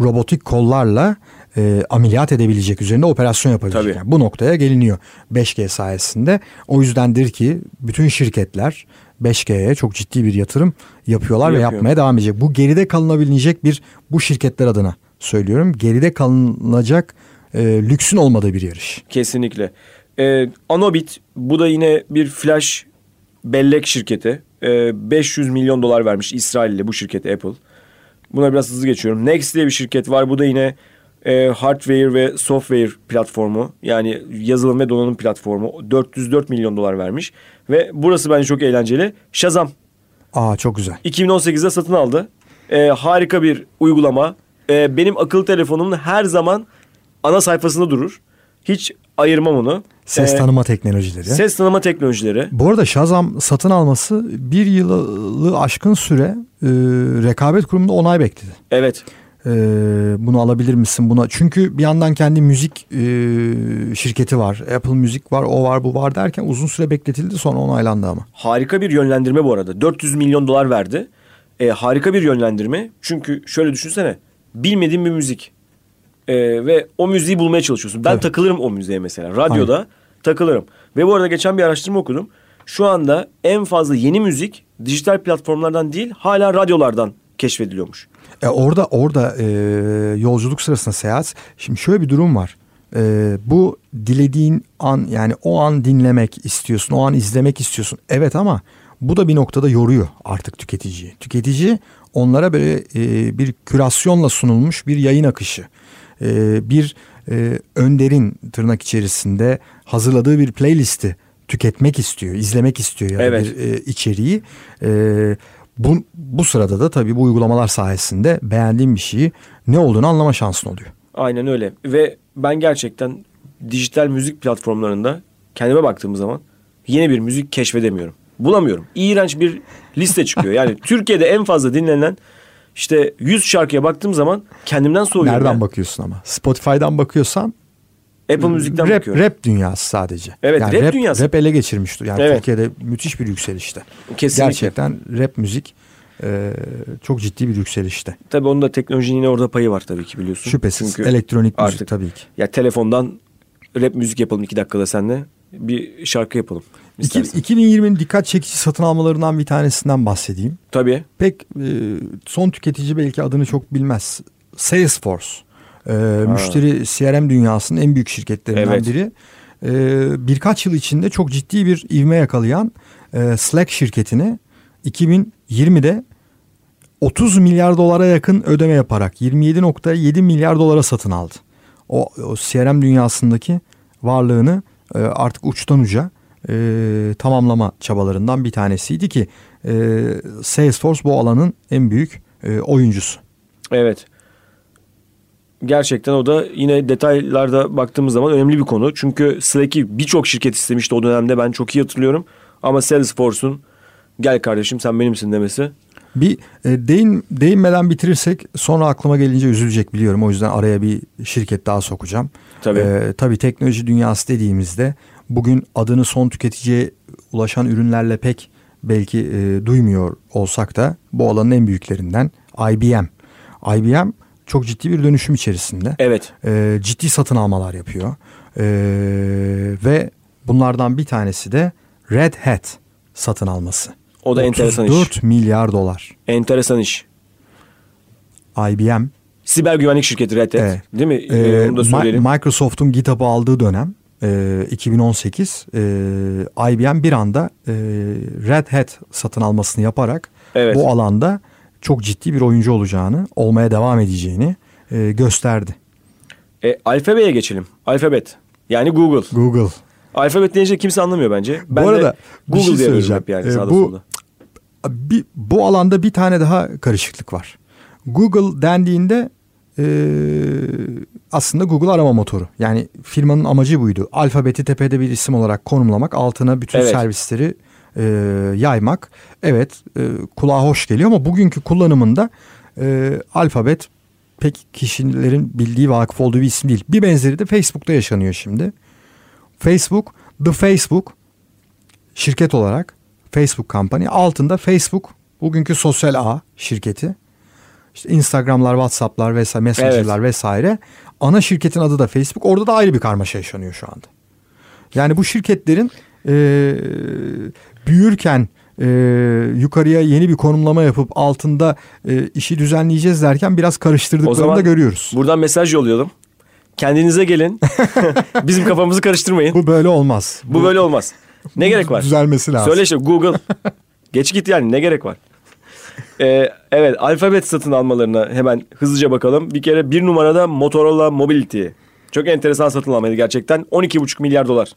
robotik kollarla e, ameliyat edebilecek üzerinde operasyon yapabilecek. Tabii. Yani bu noktaya geliniyor 5G sayesinde. O yüzdendir ki bütün şirketler 5G'ye çok ciddi bir yatırım yapıyorlar ve Yapıyor. yapmaya devam edecek. Bu geride kalınabilecek bir bu şirketler adına söylüyorum. Geride kalınacak e, lüksün olmadığı bir yarış. Kesinlikle. Ee, Anobit bu da yine bir flash bellek şirketi. Ee, 500 milyon dolar vermiş İsrail'li bu şirket Apple. Buna biraz hızlı geçiyorum. Next diye bir şirket var. Bu da yine e, hardware ve software platformu. Yani yazılım ve donanım platformu. 404 milyon dolar vermiş. Ve burası bence çok eğlenceli. Shazam. Aa çok güzel. 2018'de satın aldı. Ee, harika bir uygulama. Ee, benim akıllı telefonumun her zaman ana sayfasında durur. Hiç ayırmam onu. Ses Ee, tanıma teknolojileri. Ses tanıma teknolojileri. Bu arada Shazam satın alması bir yılı aşkın süre e, rekabet kurumunda onay bekledi. Evet. E, bunu alabilir misin buna? Çünkü bir yandan kendi müzik e, şirketi var. Apple Müzik var, o var, bu var derken uzun süre bekletildi sonra onaylandı ama. Harika bir yönlendirme bu arada. 400 milyon dolar verdi. Ee, harika bir yönlendirme. Çünkü şöyle düşünsene. Bilmediğin bir müzik. Ee, ve o müziği bulmaya çalışıyorsun. Ben Tabii. takılırım o müziğe mesela. Radyoda takılırım. Ve bu arada geçen bir araştırma okudum. Şu anda en fazla yeni müzik dijital platformlardan değil hala radyolardan keşfediliyormuş. E orada orada e, yolculuk sırasında seyahat. Şimdi şöyle bir durum var. E, bu dilediğin an yani o an dinlemek istiyorsun, o an izlemek istiyorsun. Evet ama bu da bir noktada yoruyor artık tüketiciyi. Tüketici onlara böyle e, bir kürasyonla sunulmuş bir yayın akışı, e, bir e, önderin tırnak içerisinde hazırladığı bir playlisti tüketmek istiyor, izlemek istiyor ya da Evet. bir e, içeriği. E, bu, bu sırada da tabii bu uygulamalar sayesinde beğendiğim bir şeyi ne olduğunu anlama şansın oluyor. Aynen öyle. Ve ben gerçekten dijital müzik platformlarında kendime baktığım zaman yeni bir müzik keşfedemiyorum. Bulamıyorum. İğrenç bir liste çıkıyor. Yani Türkiye'de en fazla dinlenen işte 100 şarkıya baktığım zaman kendimden soğuyorum. Nereden ya. bakıyorsun ama? Spotify'dan bakıyorsan Apple Müzik'ten rap, bakıyorum. rap dünyası sadece. Evet, yani rap dünyası. Rap ele geçirmişti. Yani Evet. Türkiye'de müthiş bir yükselişte. Kesinlikle. Gerçekten rap müzik e, çok ciddi bir yükselişte. Tabii onun da teknolojinin yine orada payı var tabii ki biliyorsun. Şüphesiz Çünkü elektronik müzik artık- tabii ki. Ya telefondan rap müzik yapalım iki dakikada seninle. Bir şarkı yapalım. İstersen. 2020'nin dikkat çekici satın almalarından bir tanesinden bahsedeyim. Tabii. Pek e, son tüketici belki adını çok bilmez. Salesforce. E, müşteri CRM dünyasının en büyük şirketlerinden Evet. biri. E, birkaç yıl içinde çok ciddi bir ivme yakalayan e, Slack şirketini 2020'de 30 milyar dolara yakın ödeme yaparak 27.7 milyar dolara satın aldı. O, o CRM dünyasındaki varlığını e, artık uçtan uca e, tamamlama çabalarından bir tanesiydi ki e, Salesforce bu alanın en büyük e, oyuncusu. Evet. Gerçekten o da yine detaylarda baktığımız zaman önemli bir konu. Çünkü Slack'i birçok şirket istemişti o dönemde ben çok iyi hatırlıyorum. Ama Salesforce'un gel kardeşim sen benimsin demesi. Bir e, değin, değinmeden bitirirsek sonra aklıma gelince üzülecek biliyorum. O yüzden araya bir şirket daha sokacağım. Tabii. E, tabii teknoloji dünyası dediğimizde bugün adını son tüketiciye ulaşan ürünlerle pek belki e, duymuyor olsak da bu alanın en büyüklerinden IBM. IBM çok ciddi bir dönüşüm içerisinde. Evet. E, ciddi satın almalar yapıyor. E, ve bunlardan bir tanesi de Red Hat satın alması. O da enteresan iş. 34 milyar dolar. Enteresan iş. IBM Siber güvenlik şirketi Red Hat. Evet. Değil mi? e, Ee, onu da söyleyelim. Microsoft'un GitHub'ı aldığı dönem e, 2018 e, IBM bir anda e, Red Hat satın almasını yaparak Evet. bu alanda çok ciddi bir oyuncu olacağını, olmaya devam edeceğini e, gösterdi. E, alfabeye geçelim. Alfabet. Yani Google. Google. Alfabet deyince kimse anlamıyor bence. Ben Bu arada de bir Google şey diye söyleyeceğim. yani sağda bu- solda. Bir, bu alanda bir tane daha karışıklık var. Google dendiğinde e, aslında Google arama motoru. Yani firmanın amacı buydu. Alfabeti tepede bir isim olarak konumlamak, altına bütün Evet. servisleri e, yaymak. Evet, e, kulağa hoş geliyor ama bugünkü kullanımında e, alfabet pek kişilerin bildiği vakıf olduğu bir isim değil. Bir benzeri de Facebook'ta yaşanıyor şimdi. Facebook, The Facebook şirket olarak Facebook Company altında Facebook bugünkü sosyal ağ şirketi. İşte Instagram'lar, WhatsApp'lar vesaire, Messenger'lar vesaire. Ana şirketin adı da Facebook. Orada da ayrı bir karmaşa yaşanıyor şu anda. Yani bu şirketlerin e, büyürken e, yukarıya yeni bir konumlama yapıp altında e, işi düzenleyeceğiz derken biraz karıştırdıklarını zaman da görüyoruz. Buradan mesaj yollayalım. Kendinize gelin. Bizim kafamızı karıştırmayın. Bu böyle olmaz. Bu böyle olmaz. Ne gerek var? Düzelmesi lazım. Söyle işte Google. Geç git yani ne gerek var? Ee, evet alfabet satın almalarına hemen hızlıca bakalım. Bir kere bir numarada Motorola Mobility. Çok enteresan satın almaydı gerçekten. 12,5 milyar dolar.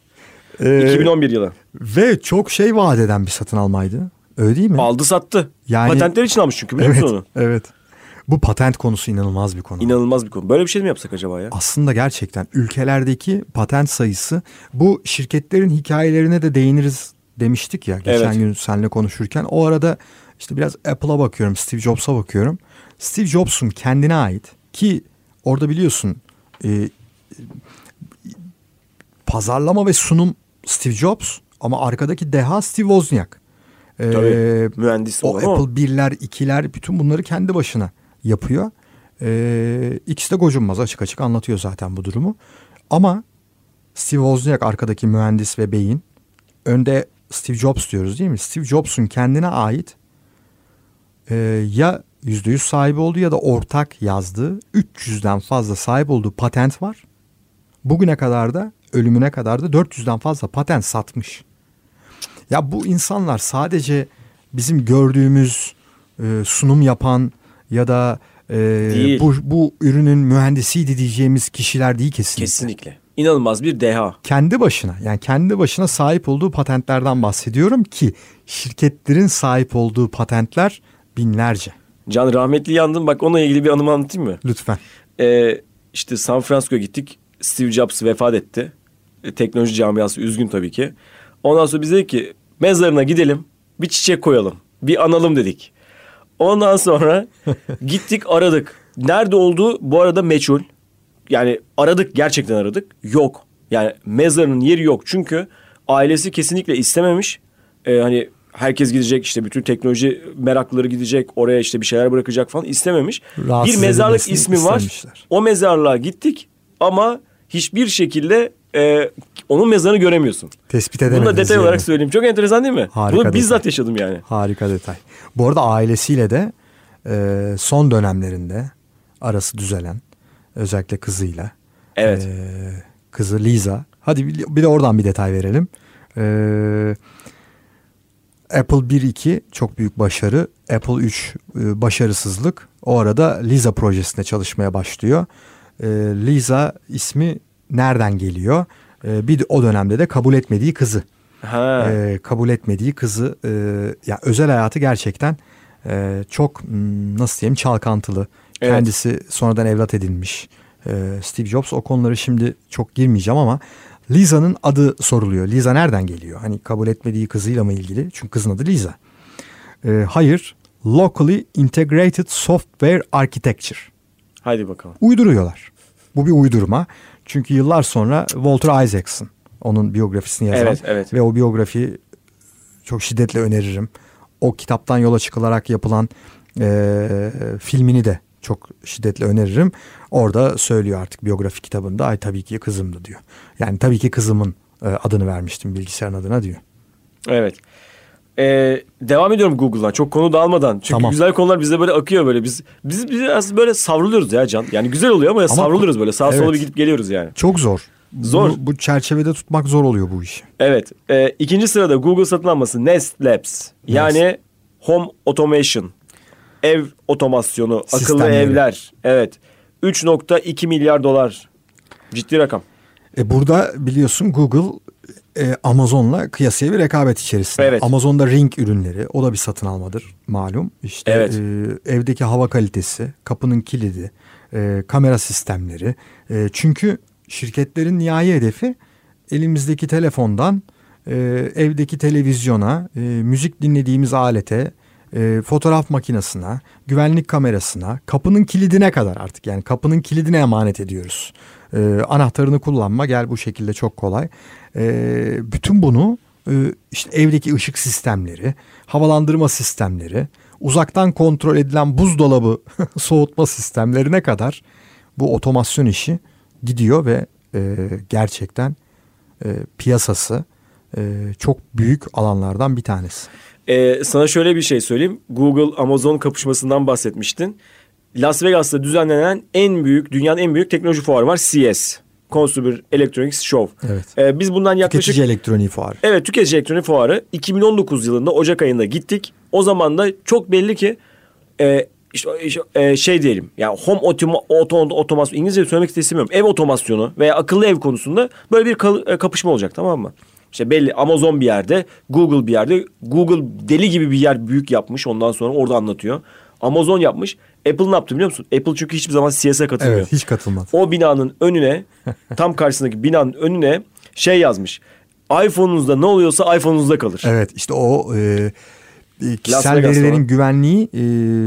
Ee, 2011 yılı. Ve çok şey vaat eden bir satın almaydı. Öyle değil mi? Aldı sattı. Yani- Patentler için almış çünkü biliyor evet, musun onu? evet. Bu patent konusu inanılmaz bir konu. İnanılmaz bir konu. Böyle bir şey mi yapsak acaba ya? Aslında gerçekten ülkelerdeki patent sayısı bu şirketlerin hikayelerine de değiniriz demiştik ya geçen Evet. gün seninle konuşurken. O arada işte biraz Apple'a bakıyorum, Steve Jobs'a bakıyorum. Steve Jobs'un kendine ait ki orada biliyorsun e, pazarlama ve sunum Steve Jobs ama arkadaki deha Steve Wozniak. E, Tabii. Mühendis o olan o. Apple birler, ikiler bütün bunları kendi başına yapıyor. Ee, ikisi de gocunmaz açık açık anlatıyor zaten bu durumu. Ama Steve Wozniak arkadaki mühendis ve beyin. Önde Steve Jobs diyoruz değil mi? Steve Jobs'un kendine ait e, ya %100 sahibi olduğu ya da ortak yazdığı 300'den fazla sahip olduğu patent var. Bugüne kadar da ölümüne kadar da 400'den fazla patent satmış. Ya bu insanlar sadece bizim gördüğümüz e, sunum yapan ya da e, Değil. bu, bu ürünün mühendisiydi diyeceğimiz kişiler değil kesinlikle. Kesinlikle. İnanılmaz bir deha. Kendi başına yani kendi başına sahip olduğu patentlerden bahsediyorum ki şirketlerin sahip olduğu patentler binlerce. Can rahmetli yandım. Bak onunla ilgili bir anımı anlatayım mı? Lütfen. Ee, işte San Francisco'ya gittik. Steve Jobs vefat etti. Teknoloji camiası üzgün tabii ki. Ondan sonra biz dedik ki mezarına gidelim. Bir çiçek koyalım. Bir analım dedik. Ondan sonra gittik aradık. Nerede olduğu bu arada meçhul. Yani aradık gerçekten aradık. Yok. Yani mezarının yeri yok. Çünkü ailesi kesinlikle istememiş. Ee, hani herkes gidecek işte bütün teknoloji meraklıları gidecek oraya işte bir şeyler bırakacak falan istememiş. Rahatsız bir mezarlık ismi var. O mezarlığa gittik ama hiçbir şekilde e, onun mezarını göremiyorsun. Tespit Bunu edemediniz. da detay yani. olarak söyleyeyim. Çok enteresan değil mi? Harika Bunu bizzat detay. yaşadım yani. Harika detay. Bu arada ailesiyle de e, son dönemlerinde arası düzelen özellikle kızıyla. Evet. e, kızı Lisa. Hadi bir de oradan bir detay verelim. E, Apple 1.2 çok büyük başarı. Apple 3 e, başarısızlık. O arada Lisa projesinde çalışmaya başlıyor. E, Lisa ismi nereden geliyor? E, bir de o dönemde de kabul etmediği kızı Ha. e, kabul etmediği kızı e, ya özel hayatı gerçekten e, çok hmm, nasıl diyeyim çalkantılı. Evet. Kendisi sonradan evlat edinmiş. E, Steve Jobs o konuları şimdi çok girmeyeceğim ama Lisa'nın adı soruluyor. Lisa nereden geliyor? Hani kabul etmediği kızıyla mı ilgili? Çünkü kızın adı Lisa. E, hayır. Locally Integrated Software Architecture. Haydi bakalım. Uyduruyorlar. Bu bir uydurma. Çünkü yıllar sonra Walter Isaacson onun biyografisini yazan Evet, evet. ve o biyografiyi çok şiddetle öneririm. O kitaptan yola çıkılarak yapılan e, filmini de çok şiddetle öneririm. Orada söylüyor artık biyografi kitabında ay tabii ki kızımdı diyor. Yani tabii ki kızımın e, adını vermiştim bilgisayarın adına diyor. Evet. Ee, devam ediyorum Google'dan. Çok konu dağılmadan. Çünkü Tamam. güzel konular bize böyle akıyor böyle. Biz biz biraz böyle savruluyoruz ya Can. Yani güzel oluyor ama, savruluyoruz böyle. Sağa sola evet. bir gidip geliyoruz yani. Çok zor. Zor. Bu, bu çerçevede tutmak zor oluyor bu işi. Evet. E, ikinci sırada Google satın alması Nest Labs. Yani Home Automation. Ev otomasyonu, akıllı Sistemleri. evler. Evet. 3.2 milyar dolar. Ciddi rakam. E burada biliyorsun Google e, Amazon'la kıyasıya bir rekabet içerisinde. Evet. Amazon'da Ring ürünleri o da bir satın almadır malum. İşte Evet. e, evdeki hava kalitesi, kapının kilidi, e, kamera sistemleri. E, çünkü şirketlerin nihai hedefi elimizdeki telefondan e, evdeki televizyona, e, müzik dinlediğimiz alete, e, fotoğraf makinesine, güvenlik kamerasına, kapının kilidine kadar artık yani kapının kilidine emanet ediyoruz. E, anahtarını kullanma gel bu şekilde çok kolay. E, bütün bunu e, işte evdeki ışık sistemleri, havalandırma sistemleri, uzaktan kontrol edilen buzdolabı soğutma sistemlerine kadar bu otomasyon işi gidiyor ve e, gerçekten e, piyasası e, çok büyük alanlardan bir tanesi. Ee, sana şöyle bir şey söyleyeyim. Google Amazon kapışmasından bahsetmiştin. Las Vegas'ta düzenlenen en büyük, dünyanın en büyük teknoloji fuarı var. CES. Consumer Electronics Show. Evet. Ee, biz bundan yaklaşık... Tüketici elektroniği fuarı. Evet tüketici elektronik fuarı 2019 yılında Ocak ayında gittik. O zaman da çok belli ki e, işte, işte, e, şey diyelim yani home otoma, oto, otomasyon İngilizce söylemek istemiyorum. Ev otomasyonu veya akıllı ev konusunda böyle bir kal- e, kapışma olacak tamam mı? İşte belli Amazon bir yerde, Google bir yerde. Google deli gibi bir yer büyük yapmış. Ondan sonra orada anlatıyor. Amazon yapmış. Apple ne yaptı biliyor musun? Apple çünkü hiçbir zaman CS'e katılmıyor. Evet hiç katılmadı. O binanın önüne tam karşısındaki binanın önüne şey yazmış. iPhone'unuzda ne oluyorsa iPhone'unuzda kalır. Evet işte o e, e, kişisel verilerin güvenliği e,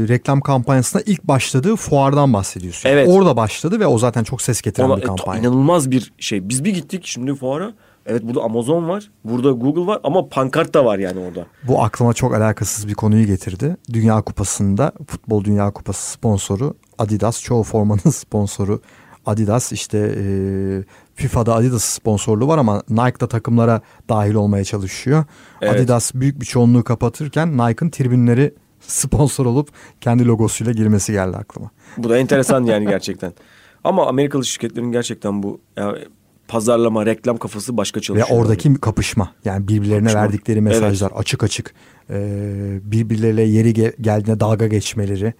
reklam kampanyasına ilk başladığı fuardan bahsediyorsun. Evet. Orada başladı ve o zaten çok ses getiren Ona, bir e, kampanya. inanılmaz bir şey. Biz bir gittik şimdi fuara. Evet burada Amazon var. Burada Google var ama pankart da var yani orada. Bu aklıma çok alakasız bir konuyu getirdi. Dünya Kupası'nda futbol Dünya Kupası sponsoru Adidas. Çoğu formanın sponsoru Adidas. İşte e, FIFA'da Adidas sponsorluğu var ama Nike da takımlara dahil olmaya çalışıyor. Evet. Adidas büyük bir çoğunluğu kapatırken Nike'ın tribünleri sponsor olup kendi logosuyla girmesi geldi aklıma. Bu da enteresan yani gerçekten. Ama Amerikalı şirketlerin gerçekten bu yani pazarlama, reklam kafası başka Ve çalışıyor. oradaki kapışma yani birbirlerine Kapışma. verdikleri mesajlar açık açık e, birbirleriyle yeri ge- geldiğinde dalga geçmeleri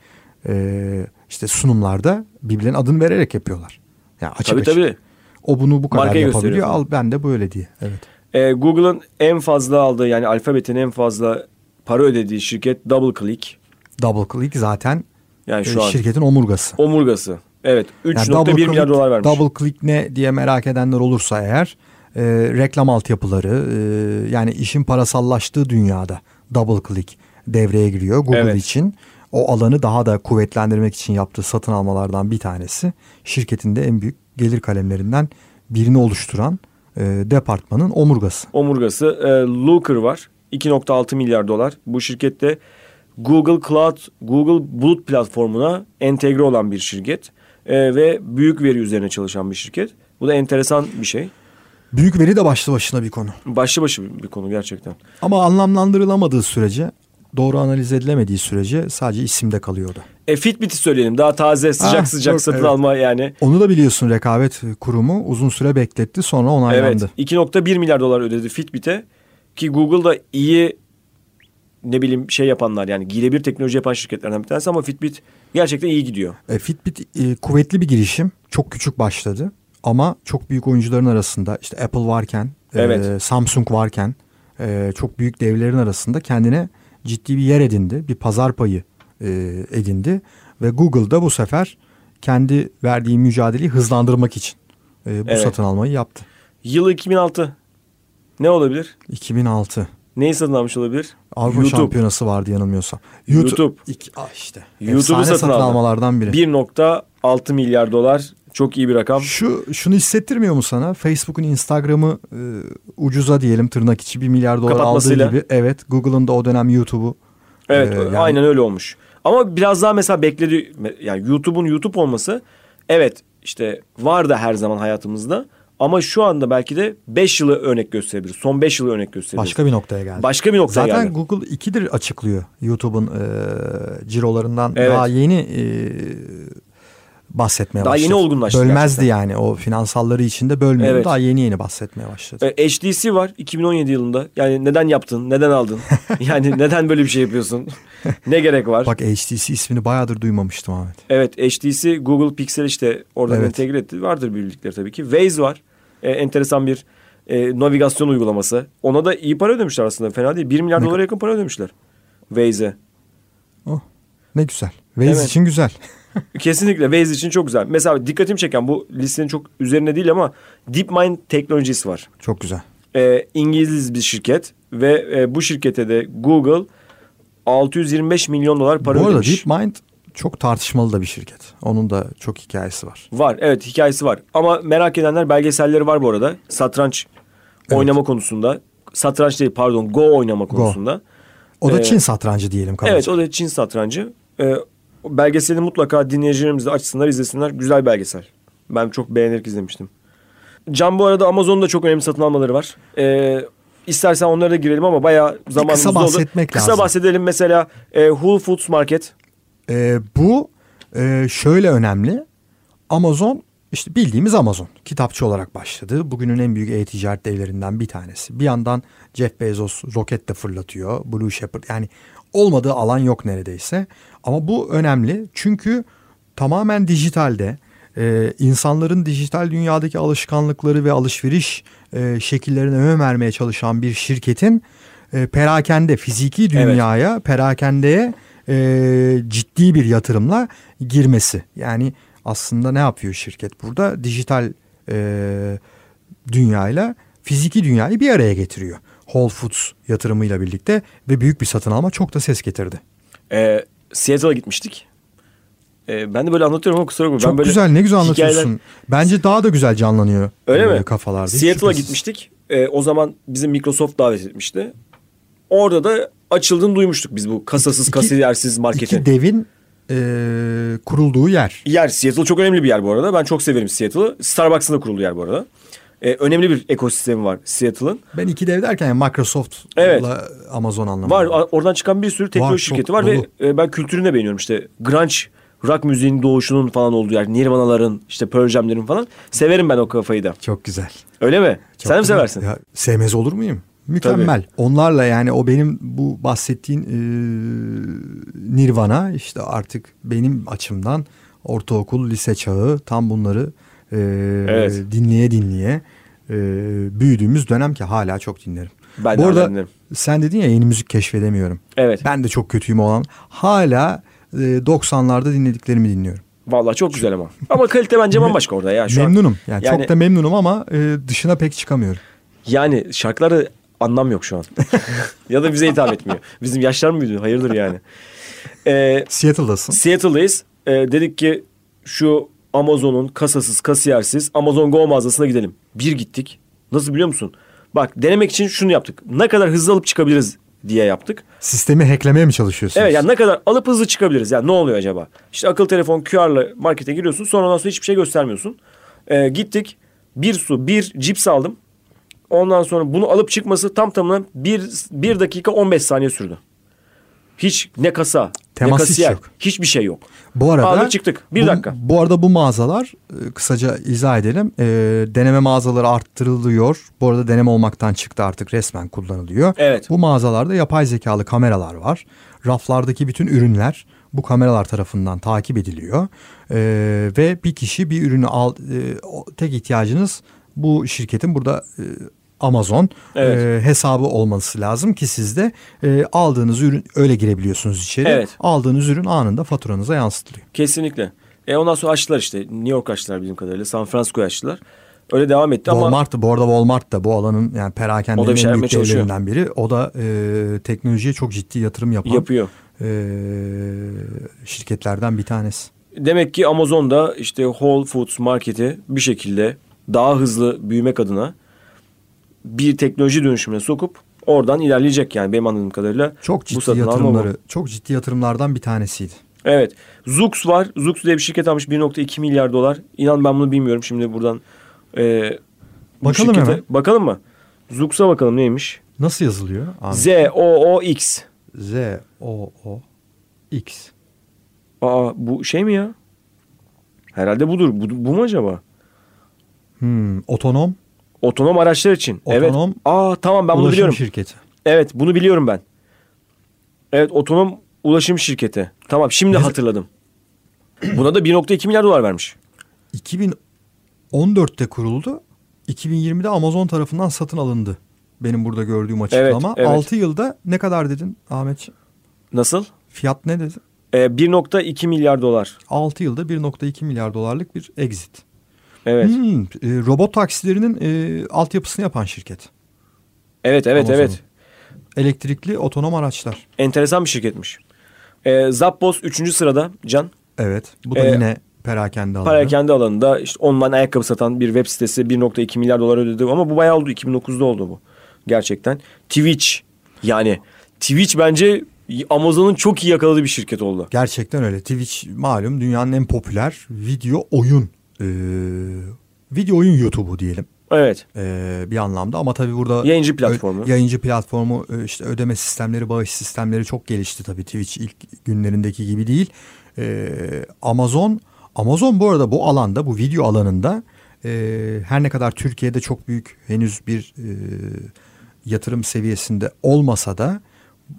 e, işte sunumlarda birbirlerinin adını vererek yapıyorlar. Yani açık Tabii açık. tabii. O bunu bu kadar Markayı yapabiliyor. Al ben de böyle diye. Evet. Ee, Google'ın en fazla aldığı yani alfabetin en fazla para ödediği şirket DoubleClick. Double click zaten Yani e, şu an şirketin omurgası. omurgası. Evet Yani 3.1 double milyar click- dolar vermiş. Double click ne diye merak edenler olursa eğer e, reklam altyapıları e, yani işin parasallaştığı dünyada double click devreye giriyor Google Evet. için. O alanı daha da kuvvetlendirmek için yaptığı satın almalardan bir tanesi. Şirketin de en büyük gelir kalemlerinden birini oluşturan e, departmanın omurgası. Omurgası. E, Looker var. 2.6 milyar dolar. Bu şirkette Google Cloud, Google Bulut platformuna entegre olan bir şirket. Ee, ve büyük veri üzerine çalışan bir şirket. Bu da enteresan bir şey. Büyük veri de başlı başına bir konu. Başlı başı bir konu gerçekten. Ama anlamlandırılamadığı sürece, doğru analiz edilemediği sürece sadece isimde kalıyordu. E Fitbit'i söyleyelim. Daha taze sıcak Ah, sıcak satın evet. alma yani. Onu da biliyorsun rekabet kurumu uzun süre bekletti sonra onaylandı. Evet. 2.1 milyar dolar ödedi Fitbit'e ki Google'da iyi ne bileyim şey yapanlar yani giyilebilir teknoloji yapan şirketlerden bir tanesi ama Fitbit gerçekten iyi gidiyor. E, Fitbit e, kuvvetli bir girişim. Çok küçük başladı. Ama çok büyük oyuncuların arasında işte Apple varken, e, Evet. Samsung varken e, çok büyük devlerin arasında kendine ciddi bir yer edindi. Bir pazar payı e, edindi. Ve Google da bu sefer kendi verdiği mücadeleyi hızlandırmak için e, bu Evet. satın almayı yaptı. Yılı 2006. Ne olabilir? 2006. Neyi satın almış olabilir? Avrupa YouTube. Şampiyonası vardı yanılmıyorsam. YouTube. İki, ah işte. YouTube'u satın satın aldı. almalardan biri. 1.6 milyar dolar. Çok iyi bir rakam. Şu şunu hissettirmiyor mu sana? Facebook'un Instagram'ı e, ucuza diyelim tırnak içi 1 milyar dolar aldığı gibi. Evet Google'ın da o dönem YouTube'u. Evet e, yani- aynen öyle olmuş. Ama biraz daha mesela bekledi yani YouTube'un YouTube olması evet işte var da her zaman hayatımızda ama şu anda belki de 5 yılı örnek gösterebilir. Son 5 yılı örnek gösterebilir. Başka bir noktaya geldi. Başka bir noktaya Zaten geldi. Google ikidir açıklıyor YouTube'un e, cirolarından Evet. daha yeni e, bahsetmeye Daha başladı. yeni olgunlaştı Bölmezdi gerçekten. yani o finansalları içinde bölmüyordu. Evet. Daha yeni yeni bahsetmeye başladı. E, HTC var 2017 yılında. Yani neden yaptın? Neden aldın? yani neden böyle bir şey yapıyorsun? ne gerek var? Bak HTC ismini bayağıdır duymamıştım Ahmet. Evet HTC Google Pixel işte oradan Evet. entegre etti. Vardır bir bildikleri tabii ki. Waze var. E, enteresan bir e, navigasyon uygulaması. Ona da iyi para ödemişler aslında. Fena değil. 1 milyar Ne dolara yakın para ödemişler. Waze'e. Oh, ne güzel. Waze Evet. için güzel. Kesinlikle Waze için çok güzel. Mesela dikkatimi çeken bu listenin çok üzerine değil ama DeepMind teknolojisi var. Çok güzel. E, İngiliz bir şirket ve e, bu şirkete de Google 625 milyon dolar para Bu arada ödemiş. DeepMind çok tartışmalı da bir şirket. Onun da çok hikayesi var. Var evet hikayesi var. Ama merak edenler belgeselleri var bu arada. Satranç Evet. oynama konusunda. Satranç değil pardon Go oynama konusunda. O da Ee, Çin satrancı diyelim kabaca. Evet o da Çin satrancı. Ee, belgeseli mutlaka dinleyicilerimiz de açsınlar izlesinler. Güzel belgesel. Ben çok beğenerek izlemiştim. Can bu arada Amazon'da çok önemli satın almaları var. Ee, istersen onlara da girelim ama bayağı zamanımız kısa oldu. bahsetmek Kısa lazım. bahsedelim mesela e, Whole Foods Market. Ee, bu e, şöyle önemli. Amazon işte bildiğimiz Amazon kitapçı olarak başladı. Bugünün en büyük e-ticaret devlerinden bir tanesi. Bir yandan Jeff Bezos roket de fırlatıyor. Blue Shepard yani olmadığı alan yok neredeyse. Ama bu önemli çünkü tamamen dijitalde e, insanların dijital dünyadaki alışkanlıkları ve alışveriş e, şekillerine önem vermeye çalışan bir şirketin e, perakende fiziki dünyaya perakendeye e, ciddi bir yatırımla girmesi. Yani aslında ne yapıyor şirket burada? Dijital e, dünyayla fiziki dünyayı bir araya getiriyor. Whole Foods yatırımıyla birlikte ve büyük bir satın alma çok da ses getirdi. Ee, Seattle'a gitmiştik. Ee, ben de böyle anlatıyorum ama kusura bakma. Çok ben böyle güzel ne güzel hikayeler- anlatıyorsun. Bence daha da güzel canlanıyor. Öyle e, mi? Kafalarda. Seattle'a gitmiştik. Ee, o zaman bizim Microsoft davet etmişti. Orada da açıldığını duymuştuk biz bu kasasız kasiyersiz marketin. İki devin e, kurulduğu yer. Yer Seattle çok önemli bir yer bu arada. Ben çok severim Seattle'ı. Starbucks'ın da kurulduğu yer bu arada. Ee, önemli bir ekosistemi var Seattle'ın. Ben iki dev derken yani Microsoft'la Evet. Amazon anlamında. Var oradan çıkan bir sürü teknoloji Var, şirketi var dolu. ve e, ben kültürünü de beğeniyorum. İşte grunge rock müziğin doğuşunun falan olduğu yer. Nirvana'ların, işte Pearl Jam'lerin falan. Severim ben o kafayı da. Çok güzel. Öyle mi? Çok Sen mi seversin? Ya, sevmez olur muyum? Mükemmel. Onlarla yani o benim bu bahsettiğin e, Nirvana işte artık benim açımdan ortaokul, lise çağı tam bunları e, Evet. dinleye dinleye e, büyüdüğümüz dönem ki hala çok dinlerim. Ben de bu hala arada dinlerim. sen dedin ya yeni müzik keşfedemiyorum. Evet. Ben de çok kötüyüm olan. Hala e, 90'larda dinlediklerimi dinliyorum. Vallahi çok güzel ama. Ama kalite bence bambaşka orada ya. Şu an- memnunum. Yani, yani- çok da memnunum ama e, dışına pek çıkamıyorum. Yani şarkıları anlam yok şu an. ya da bize hitap etmiyor. Bizim yaşlar mı büyüdü? Hayırdır yani. Ee, Seattle'dasın. Seattle'dayız. Ee, dedik ki şu Amazon'un kasasız, kasiyersiz Amazon Go mağazasına gidelim. Bir gittik. Nasıl biliyor musun? Bak denemek için şunu yaptık. Ne kadar hızlı alıp çıkabiliriz diye yaptık. Sistemi hacklemeye mi çalışıyorsunuz? Evet yani ne kadar alıp hızlı çıkabiliriz. Yani ne oluyor acaba? İşte akıllı telefon QR'la markete giriyorsun. Sonra ondan sonra hiçbir şey göstermiyorsun. Ee, gittik. Bir su, bir cips aldım. Ondan sonra bunu alıp çıkması tam tamına bir, bir dakika 15 saniye sürdü. Hiç ne kasa, Temas ne hiç kasiyer, yok. hiçbir şey yok. Bu arada Aldık çıktık. Bir bu, dakika. Bu arada bu mağazalar e, kısaca izah edelim. E, deneme mağazaları arttırılıyor. Bu arada deneme olmaktan çıktı artık resmen kullanılıyor. Evet. Bu mağazalarda yapay zekalı kameralar var. Raflardaki bütün ürünler bu kameralar tarafından takip ediliyor. E, ve bir kişi bir ürünü al e, tek ihtiyacınız bu şirketin burada e, Amazon Evet. e, hesabı olması lazım ki siz de e, aldığınız ürün öyle girebiliyorsunuz içeri. Evet. Aldığınız ürün anında faturanıza yansıtılıyor. Kesinlikle. E ondan sonra açtılar işte. New York açtılar bizim kadarıyla. San Francisco açtılar. Öyle devam etti ama Walmart bu arada Walmart da bu alanın yani perakendenin bir şey en büyük çalışıyor. devlerinden biri. O da e, teknolojiye çok ciddi yatırım yapan yapıyor. e, şirketlerden bir tanesi. Demek ki Amazon'da işte Whole Foods marketi bir şekilde daha hızlı büyümek adına bir teknoloji dönüşümüne sokup oradan ilerleyecek yani benim anladığım kadarıyla. Çok ciddi yatırımları, çok ciddi yatırımlardan bir tanesiydi. Evet. Zux var. Zux diye bir şirket almış 1.2 milyar dolar. İnan ben bunu bilmiyorum. Şimdi buradan e, Bakalım şirkete- hemen. Bakalım mı? Zux'a bakalım neymiş? Nasıl yazılıyor? Ahmet? Z O O X. Z O O X. Aa bu şey mi ya? Herhalde budur. Bu, bu mu acaba? Hmm, otonom Otonom araçlar için. Otonom evet. Aa tamam ben bunu ulaşım biliyorum. şirketi. Evet bunu biliyorum ben. Evet otonom ulaşım şirketi. Tamam şimdi Ne- hatırladım. Buna da 1.2 milyar dolar vermiş. 2014'te kuruldu. 2020'de Amazon tarafından satın alındı. Benim burada gördüğüm açıklama. evet. 6 yılda ne kadar dedin Ahmet? Nasıl? Fiyat ne dedin? Ee, 1.2 milyar dolar. 6 yılda 1.2 milyar dolarlık bir exit. Evet. Hmm, e, robot taksilerinin e, altyapısını yapan şirket. Evet evet Amazon'un. evet. Elektrikli otonom araçlar. Enteresan bir şirketmiş. Ee, Zappos 3. sırada Can. Evet. Bu da Ee, yine perakende alanı. Perakende alanında işte online ayakkabı satan bir web sitesi 1.2 milyar dolar ödedi. Ama bu bayağı oldu. 2009'da oldu bu. Gerçekten. Twitch yani Twitch bence Amazon'un çok iyi yakaladığı bir şirket oldu. Gerçekten öyle. Twitch malum dünyanın en popüler video oyun e, video oyun YouTube'u diyelim. Evet. e, bir anlamda ama tabii burada Yayıncı platformu. ö- yayıncı platformu e, işte ödeme sistemleri bağış sistemleri çok gelişti tabii Twitch ilk günlerindeki gibi değil E, Amazon Amazon bu arada bu alanda bu video alanında e, her ne kadar Türkiye'de çok büyük henüz bir e, yatırım seviyesinde olmasa da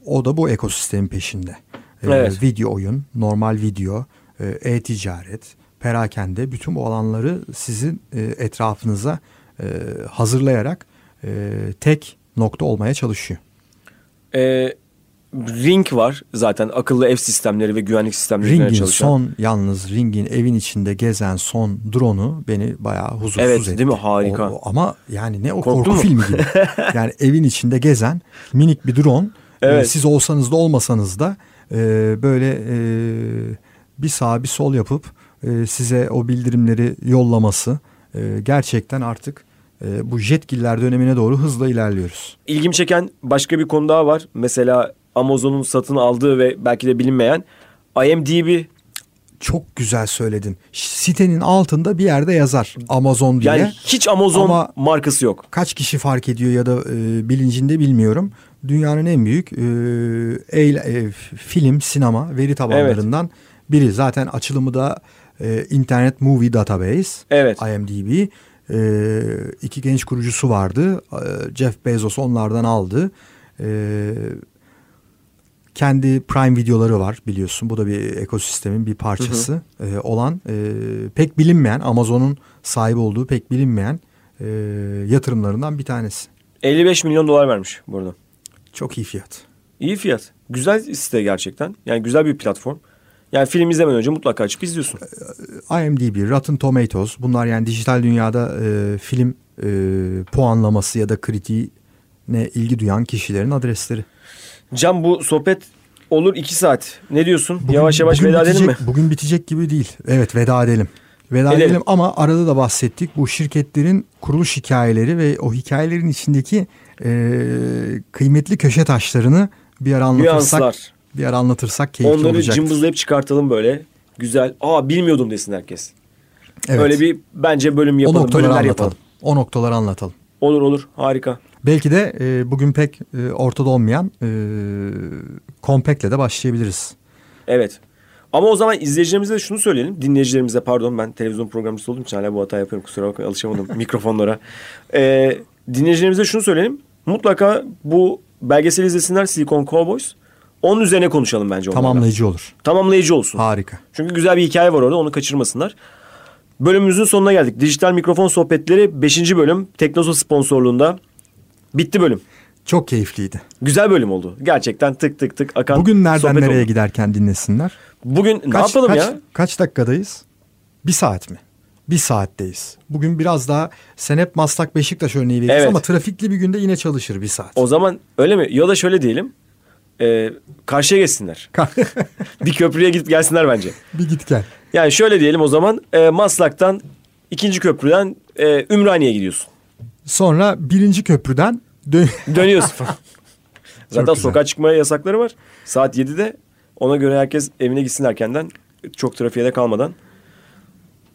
o da bu ekosistemin peşinde. Evet. Video oyun, normal video, e, e-ticaret, perakende bütün bu alanları sizin e, etrafınıza e, hazırlayarak e, tek nokta olmaya çalışıyor. Ee, Ring var zaten akıllı ev sistemleri ve güvenlik sistemleri Ring'in çalışan. son yalnız Ring'in evin içinde gezen son drone'u beni bayağı huzursuz Evet, etti. değil mi? Harika. O- o- ama yani ne o Korktun korku mu? filmi gibi. yani evin içinde gezen minik bir drone. Evet. E, siz olsanız da olmasanız da e, böyle e, bir sağ bir sol yapıp e, size o bildirimleri yollaması e, gerçekten artık e, bu jetgiller dönemine doğru hızla ilerliyoruz. İlgimi çeken başka bir konu daha var. Mesela Amazon'un satın aldığı ve belki de bilinmeyen IMDb Çok güzel söyledin. Sitenin altında bir yerde yazar Amazon diye. yani hiç Amazon Ama- markası yok. Kaç kişi fark ediyor ya da e, bilincinde bilmiyorum. Dünyanın en büyük e, e, film, sinema veri tabanlarından biri. Zaten açılımı da e, Internet Movie Database, Evet. IMDb. E, iki genç kurucusu vardı. E, Jeff Bezos onlardan aldı. E, kendi Prime videoları var biliyorsun. Bu da bir ekosistemin bir parçası e, olan e, pek bilinmeyen Amazon'un sahibi olduğu pek bilinmeyen e, yatırımlarından bir tanesi. 55 milyon dolar vermiş bu arada. Çok iyi fiyat. İyi fiyat. Güzel site gerçekten. Yani güzel bir platform. Yani film izlemeden önce mutlaka açıp izliyorsun. IMDb, Rotten Tomatoes bunlar yani dijital dünyada e, film e, puanlaması ya da kritiğine ilgi duyan kişilerin adresleri. Can bu sohbet olur iki saat. Ne diyorsun? yavaş yavaş bugün veda edelim mi? bitecek- Bugün bitecek gibi değil. Evet veda edelim. Veda Edelim. edelim ama arada da bahsettik. Bu şirketlerin kuruluş hikayeleri ve o hikayelerin içindeki e, kıymetli köşe taşlarını bir ara anlatırsak Nüanslar. Bir ara anlatırsak keyifli Onları olacaktır. cımbızlayıp çıkartalım böyle. Güzel. Aa bilmiyordum desin herkes. Evet. Öyle bir bence bölüm o yapalım. noktaları Bölümler anlatalım. yapalım. O noktaları anlatalım. Olur olur. Harika. Belki de e, bugün pek e, ortada olmayan e, Compact'le de başlayabiliriz. Evet. Ama o zaman izleyicilerimize de şunu söyleyelim. Dinleyicilerimize pardon ben televizyon programcısı olduğum için hala bu hatayı yapıyorum. Kusura bakmayın alışamadım mikrofonlara. Ee, dinleyicilerimize şunu söyleyelim. Mutlaka bu belgeseli izlesinler Silicon Cowboys. Onun üzerine konuşalım bence onlarla. Tamamlayıcı olur. Tamamlayıcı olsun. Harika. Çünkü güzel bir hikaye var orada onu kaçırmasınlar. Bölümümüzün sonuna geldik. Dijital mikrofon sohbetleri 5. bölüm Teknoso sponsorluğunda. Bitti bölüm. Çok keyifliydi. Güzel bölüm oldu. Gerçekten tık tık tık akan Bugün nereden nereye oldu. giderken dinlesinler? Bugün ne Kaç, yapalım kaç, ya? Kaç dakikadayız? Bir saat mi? Bir saatteyiz. Bugün biraz daha sen hep Maslak Beşiktaş örneği veriyorsun Evet. ama trafikli bir günde yine çalışır bir saat. O zaman öyle mi? Ya da şöyle diyelim. Ee, karşıya geçsinler. bir köprüye gidip gelsinler bence. bir git gel. Yani şöyle diyelim o zaman. e, Maslak'tan ikinci köprüden e, Ümraniye'ye gidiyorsun. Sonra birinci köprüden dön Dönüyorsun. Zaten güzel. sokağa çıkmaya yasakları var. Saat 7'de ona göre herkes evine gitsin erkenden. Çok trafiğe de kalmadan.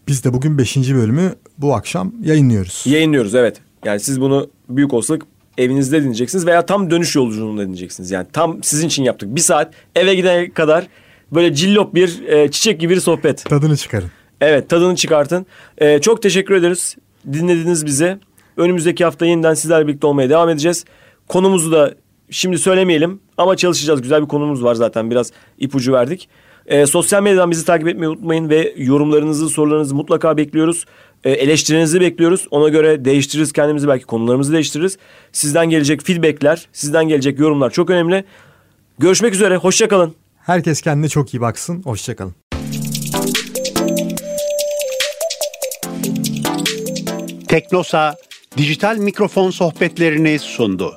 Biz de bugün 5. bölümü bu akşam yayınlıyoruz. Yayınlıyoruz evet. Yani siz bunu büyük olasılık evinizde dinleyeceksiniz veya tam dönüş yolculuğunda dinleyeceksiniz. Yani tam sizin için yaptık. Bir saat eve gidene kadar böyle cillop bir e, çiçek gibi bir sohbet. Tadını çıkarın. Evet tadını çıkartın. E, çok teşekkür ederiz. Dinlediniz bize. Önümüzdeki hafta yeniden sizlerle birlikte olmaya devam edeceğiz. Konumuzu da şimdi söylemeyelim ama çalışacağız. Güzel bir konumuz var zaten biraz ipucu verdik. E, sosyal medyadan bizi takip etmeyi unutmayın ve yorumlarınızı, sorularınızı mutlaka bekliyoruz. E, eleştirinizi bekliyoruz. Ona göre değiştiririz kendimizi belki konularımızı değiştiririz. Sizden gelecek feedbackler, sizden gelecek yorumlar çok önemli. Görüşmek üzere, hoşçakalın. Herkes kendine çok iyi baksın. Hoşçakalın. Teknosa dijital mikrofon sohbetlerini sundu.